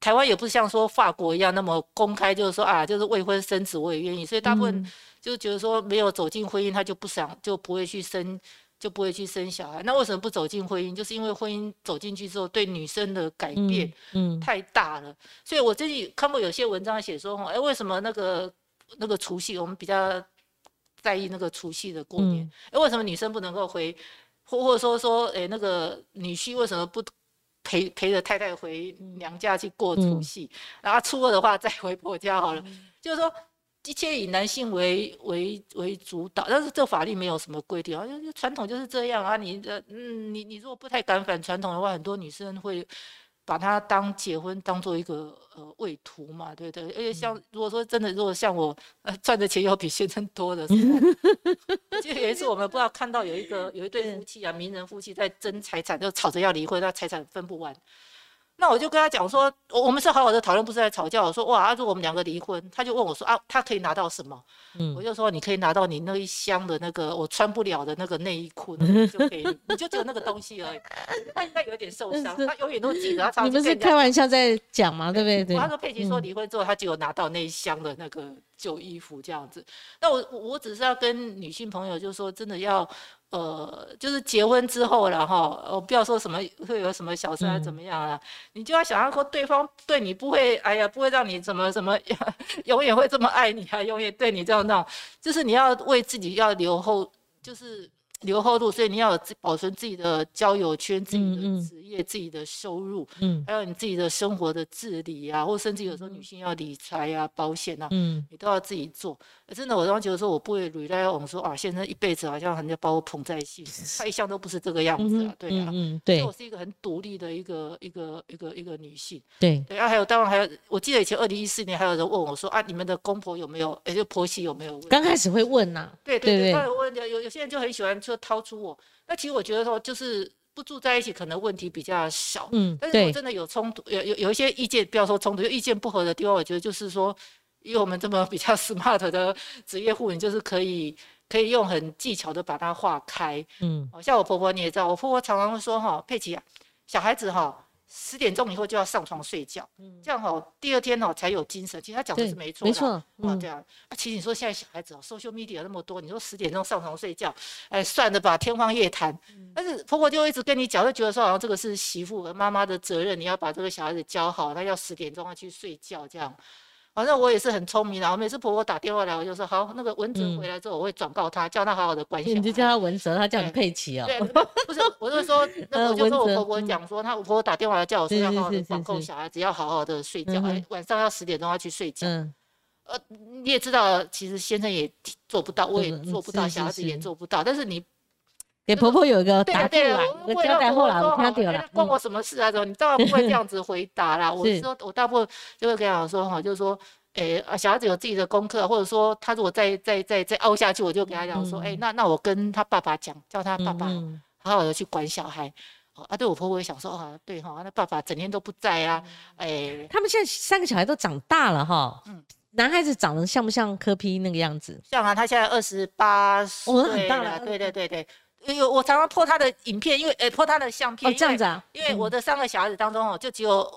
台湾也不是像说法国一样那么公开，就是说啊，就是未婚生子我也愿意，所以大部分就觉得说没有走进婚姻，他就不想就不会去生，就不会去生小孩。那为什么不走进婚姻？就是因为婚姻走进去之后，对女生的改变嗯太大了。所以我最近看过有些文章写说，哎，为什么那个那个除夕我们比较在意那个除夕的过年？哎，为什么女生不能够回，或或者说说，哎，那个女婿为什么不？陪陪着太太回娘家去过除夕，然后初二的话再回婆家好了。就是说，一切以男性为为为主导，但是这法律没有什么规定啊，就传统就是这样啊。你的嗯，你你如果不太敢反传统的话，很多女生会。把它当结婚当做一个呃畏途嘛，对不对？而且像如果说真的，如果像我呃赚的钱要比先生多的，就有一次我们不知道看到有一个有一对夫妻啊，名人夫妻在争财产，就吵着要离婚，那财产分不完。那我就跟他讲说，我我们是好好的讨论，不是在吵架。我说哇，如果我们两个离婚，他就问我说啊，他可以拿到什么？嗯，我就说你可以拿到你那一箱的那个我穿不了的那个内衣裤，就可以，你就只有那个东西而已。他应该有点受伤，他永远都记得。他你们是开玩笑在讲吗？对不对？他说佩奇说离婚之后，他就有拿到那一箱的那个旧衣服这样子。那我我只是要跟女性朋友就说，真的要。呃，就是结婚之后了哈，我不要说什么会有什么小三怎么样啊，你就要想象说对方对你不会，哎呀，不会让你怎么怎么，永远会这么爱你啊，永远对你这样那种，就是你要为自己要留后，就是。留后路，所以你要有保存自己的交友圈、自己的职业、自己的收入，嗯，还有你自己的生活的自理啊，或甚至有时候女性要理财啊、保险啊，嗯，你都要自己做。真的，我当时觉得说我不会 rely on 说啊，先生一辈子好像人家把我捧在心，他一向都不是这个样子啊，对啊，嗯，对，我是一个很独立的一个一个一个一个女性，对，对啊，还有当然还有，我记得以前二零一四年还有人问我说啊，你们的公婆有没有，也就婆媳有没有？刚开始会问呐，对对对，问有有些人就很喜欢。就掏出我，那其实我觉得说，就是不住在一起，可能问题比较小。嗯，但是我真的有冲突，有有有一些意见，不要说冲突，有意见不合的地方，我觉得就是说，以我们这么比较 smart 的职业护理，就是可以可以用很技巧的把它化开。嗯，像我婆婆你也知道，我婆婆常常会说哈，佩奇啊，小孩子哈。十点钟以后就要上床睡觉，这样哦，第二天哦才有精神。其实他讲的是没错，没错，啊，这样。啊，其实你说现在小孩子哦，social media 那么多，你说十点钟上床睡觉，哎，算了吧，天方夜谭。但是婆婆就一直跟你讲，就觉得说好像这个是媳妇和妈妈的责任，你要把这个小孩子教好，他要十点钟要去睡觉，这样。反正我也是很聪明的，我每次婆婆打电话来，我就说好，那个文子回来之后，我会转告他，叫他好好的关心。你就叫他文哲，他叫你佩奇哦。对，不是，我就说，那我就说我婆婆讲说，他我婆婆打电话来叫我说要好好的管控小孩子，要好好的睡觉，晚上要十点钟要去睡觉。嗯。呃，你也知道，其实先生也做不到，我也做不到，小孩子也做不到。但是你给婆婆有一个答复啦，一个交代后来我听到了。关我什么事啊？你当然不会这样子回答啦。我说，我大部分就会跟他说哈，就是说。诶啊，小孩子有自己的功课，或者说他如果再再再再凹下去，我就给他讲说，哎，那那我跟他爸爸讲，叫他爸爸好好的去管小孩。啊，对我婆婆也想说，啊，对哈，那爸爸整天都不在啊，哎，他们现在三个小孩都长大了哈，嗯，男孩子长得像不像柯批那个样子？像啊，他现在二十八岁了，对对对对，有我常常破他的影片，因为诶拖他的相片，这样子啊，因为我的三个小孩子当中哦，就只有。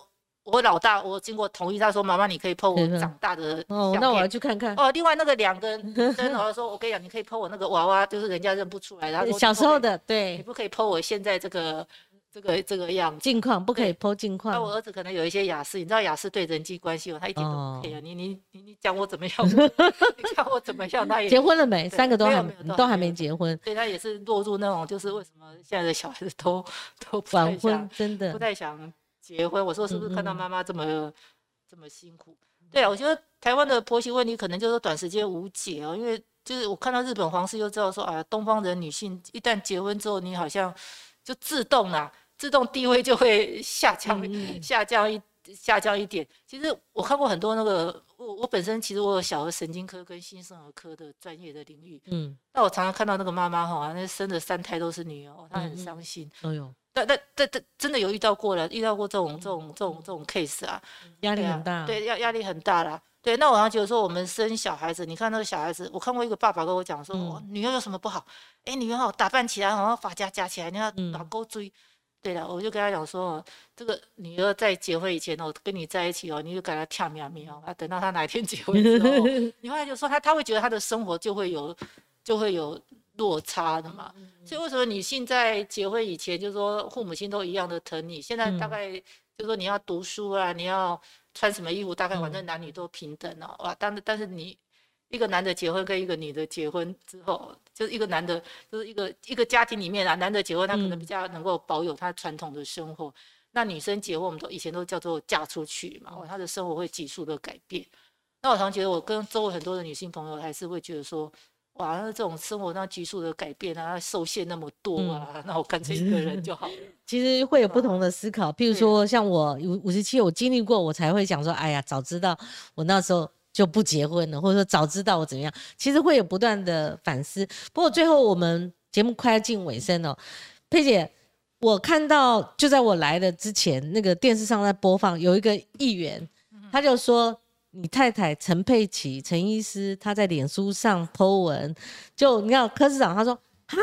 我老大，我经过同意，他说：“妈妈，你可以 po 我长大的哦，那我要去看看。哦，另外那个两个 真的说，我跟你讲，你可以 po 我那个娃娃，就是人家认不出来。然后小时候的，对，你不可以 po 我现在这个这个这个样子近况，不可以 po 近况。那我儿子可能有一些雅思，你知道雅思对人际关系哦，他一点都不 care。你你你你讲我怎么样？你讲我怎么样？他也结婚了没？三个都还都还没结婚，所以他也是落入那种，就是为什么现在的小孩子都都晚婚，真的不太想。结婚，我说是不是看到妈妈这么这么辛苦。对啊，我觉得台湾的婆媳问题可能就是短时间无解哦，因为就是我看到日本皇室就知道说，啊，东方人女性一旦结婚之后，你好像就自动啊，自动地位就会下降，下降一下降一点。其实我看过很多那个，我我本身其实我有小儿神经科跟新生儿科的专业的领域，嗯，那我常常看到那个妈妈哈，那生的三胎都是女儿，她很伤心。哎呦。但但但但真的有遇到过了，遇到过这种这种这种这种 case 啊，压力很大，对，压压力很大啦。对，那我常觉得说，我们生小孩子，你看那个小孩子，我看过一个爸爸跟我讲说，女儿有什么不好？哎，女儿好打扮起来，好像发夹夹起来，你要老勾追。对的，我就跟他讲说，这个女儿在结婚以前哦，跟你在一起哦，你就给她跳喵喵啊，等到她哪一天结婚之后，你后来就说她，她会觉得她的生活就会有，就会有。落差的嘛，所以为什么女性在结婚以前，就是说父母亲都一样的疼你？现在大概就是说你要读书啊，你要穿什么衣服，大概反正男女都平等了哇。但是但是你一个男的结婚跟一个女的结婚之后，就是一个男的，就是一个一个家庭里面啊，男的结婚他可能比较能够保有他传统的生活，那女生结婚我们都以前都叫做嫁出去嘛，她的生活会急速的改变。那我常觉得我跟周围很多的女性朋友还是会觉得说。哇，那这种生活那急速的改变啊，受限那么多啊，那我干脆一个人就好了。其实会有不同的思考，譬如说像我五五十七，我经历过，我才会想说，哎呀，早知道我那时候就不结婚了，或者说早知道我怎么样。其实会有不断的反思。不过最后我们节目快要进尾声了，佩姐，我看到就在我来的之前，那个电视上在播放，有一个议员，他就说。你太太陈佩琪陈医师，他在脸书上 po 文，就你看柯市长，他说哈，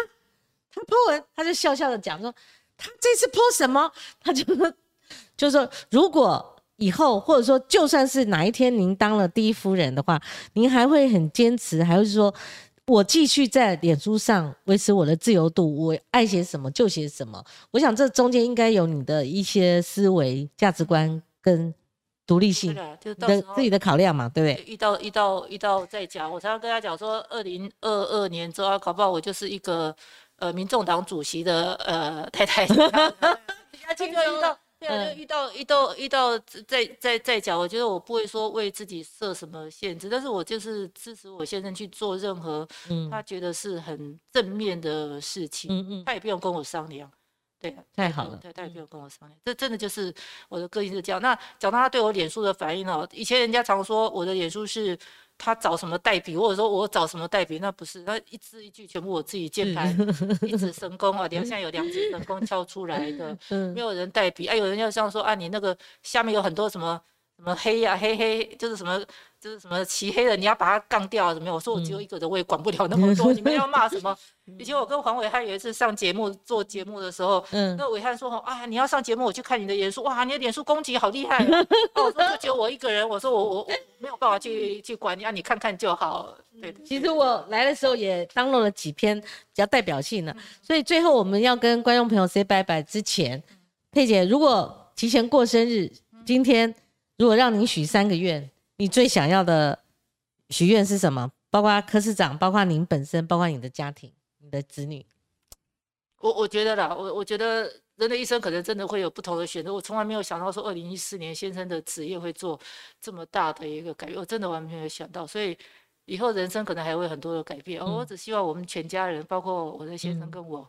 他 po 文，他就笑笑的讲说，他这次 po 什么？他就就说，如果以后或者说就算是哪一天您当了第一夫人的话，您还会很坚持，还会说我继续在脸书上维持我的自由度，我爱写什么就写什么。我想这中间应该有你的一些思维价值观跟。独立性，就的自己的考量嘛，对不对？遇到遇到遇到再讲，我常常跟他讲说，二零二二年之后搞不好我就是一个呃民众党主席的呃太太。对啊，就遇到遇到遇到再再再讲，我觉得我不会说为自己设什么限制，但是我就是支持我先生去做任何他觉得是很正面的事情，嗯嗯，他也不用跟我商量。对，太好了。对，他也不用跟我商量，这真的就是我的个性是这样。那讲到他对我脸书的反应哦，以前人家常说我的脸书是他找什么代笔，或者说我找什么代笔，那不是，那一字一句全部我自己键盘一指神功啊，连 现在有两指神功敲出来的，没有人代笔。哎，有人要这样说啊，你那个下面有很多什么什么黑呀，黑黑就是什么。就是什么漆黑的，你要把它杠掉怎么样？我说我只有一个人，我也管不了那么多。你们要骂什么？以前我跟黄伟汉有一次上节目做节目的时候，嗯那伟汉说：“啊，你要上节目，我去看你的脸书，哇，你的脸书攻击好厉害。”我说：“就只有我一个人。”我说：“我我我没有办法去去管你，啊，你看看就好。”对，其实我来的时候也当了了几篇比较代表性的，所以最后我们要跟观众朋友 say 拜拜之前，佩姐如果提前过生日，今天如果让你许三个愿。你最想要的许愿是什么？包括科市长，包括您本身，包括你的家庭、你的子女。我我觉得啦，我我觉得人的一生可能真的会有不同的选择。我从来没有想到说，二零一四年先生的职业会做这么大的一个改变，我真的完全没有想到。所以以后人生可能还会很多的改变。我只希望我们全家人，包括我的先生跟我，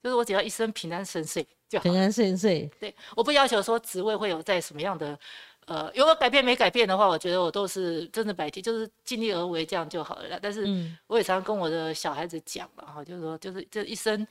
就是我只要一生平安顺遂就好。平安顺遂。对，我不要求说职位会有在什么样的。呃，有果改变没改变的话，我觉得我都是真的白天就是尽力而为这样就好了啦。但是我也常常跟我的小孩子讲嘛，哈，就是说，就是这一生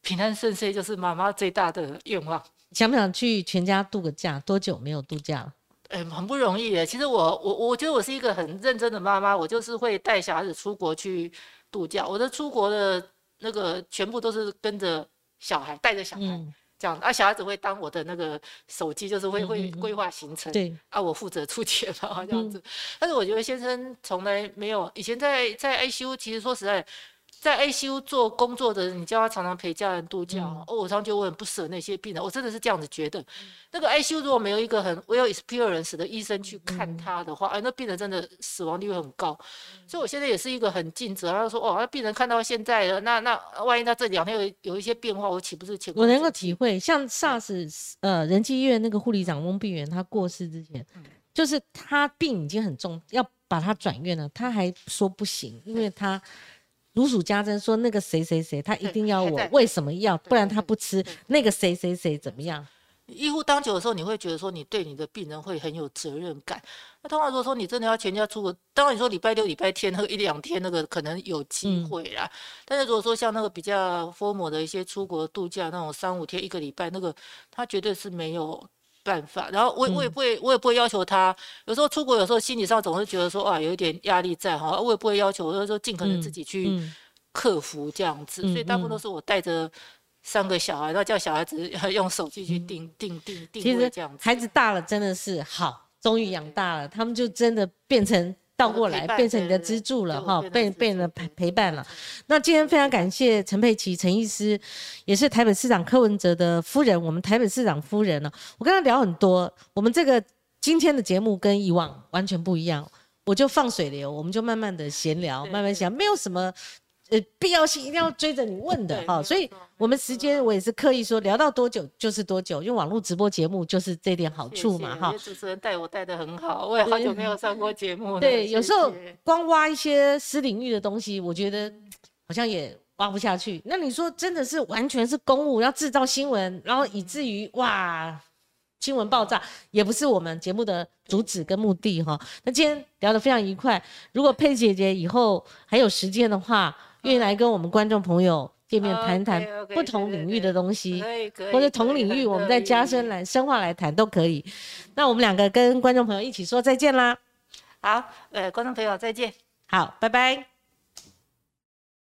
平安顺遂，就是妈妈最大的愿望。想不想去全家度个假？多久没有度假了？哎，很不容易耶。其实我我我觉得我是一个很认真的妈妈，我就是会带小孩子出国去度假。我的出国的那个全部都是跟着小孩，带着小孩。这样啊，小孩子会当我的那个手机，就是会会规划行程，对啊，我负责出钱嘛，这样子。但是我觉得先生从来没有，以前在在 ICU，其实说实在。在 ICU 做工作的人，你叫他常常陪家人度假哦。我常觉得我很不舍那些病人，我真的是这样子觉得。那个 ICU 如果没有一个很 well experienced 的医生去看他的话，哎，那病人真的死亡率会很高。所以我现在也是一个很尽责。他说：“哦，那病人看到现在了，那那万一他这两天有有一些变化，我岂不是前？”我能够体会，像 SARS 呃仁济医院那个护理长翁碧元他过世之前，就是他病已经很重，要把他转院了，他还说不行，因为他如数家珍，说那个谁谁谁，他一定要我，为什么要？不然他不吃。那个谁谁谁怎么样？医护当久的时候，你会觉得说你对你的病人会很有责任感。那通常如果说你真的要全家出国，当然你说礼拜六、礼拜天那个一两天那个可能有机会啦。但是如果说像那个比较 formal 的一些出国度假那种三五天、一个礼拜，那个他绝对是没有。办法，然后我我也不会，我也不会要求他。有时候出国，有时候心理上总是觉得说，啊，有一点压力在哈，我也不会要求，我就说尽可能自己去克服这样子。所以大部分都是我带着三个小孩，然后叫小孩子用手机去定定定定位这样子。孩子大了真的是好，终于养大了，他们就真的变成。倒过来变成你的支柱了哈，被被人陪陪伴了。那今天非常感谢陈佩琪陈医师，也是台北市长柯文哲的夫人，我们台北市长夫人呢。我跟他聊很多，我们这个今天的节目跟以往完全不一样，我就放水流，我们就慢慢的闲聊，慢慢想，没有什么。呃，必要性一定要追着你问的哈，所以我们时间我也是刻意说聊到多久就是多久，因为网络直播节目就是这点好处嘛哈。主持人带我带的很好，我也好久没有上过节目了。对，有时候光挖一些私领域的东西，我觉得好像也挖不下去。那你说真的是完全是公务要制造新闻，然后以至于哇新闻爆炸，也不是我们节目的主旨跟目的哈。那今天聊得非常愉快，如果佩姐姐以后还有时间的话。愿意来跟我们观众朋友见面谈谈不同领域的东西，或者同领域我们再加深来深化来谈都可以。那我们两个跟观众朋友一起说再见啦。好，呃，观众朋友再见。好，拜拜。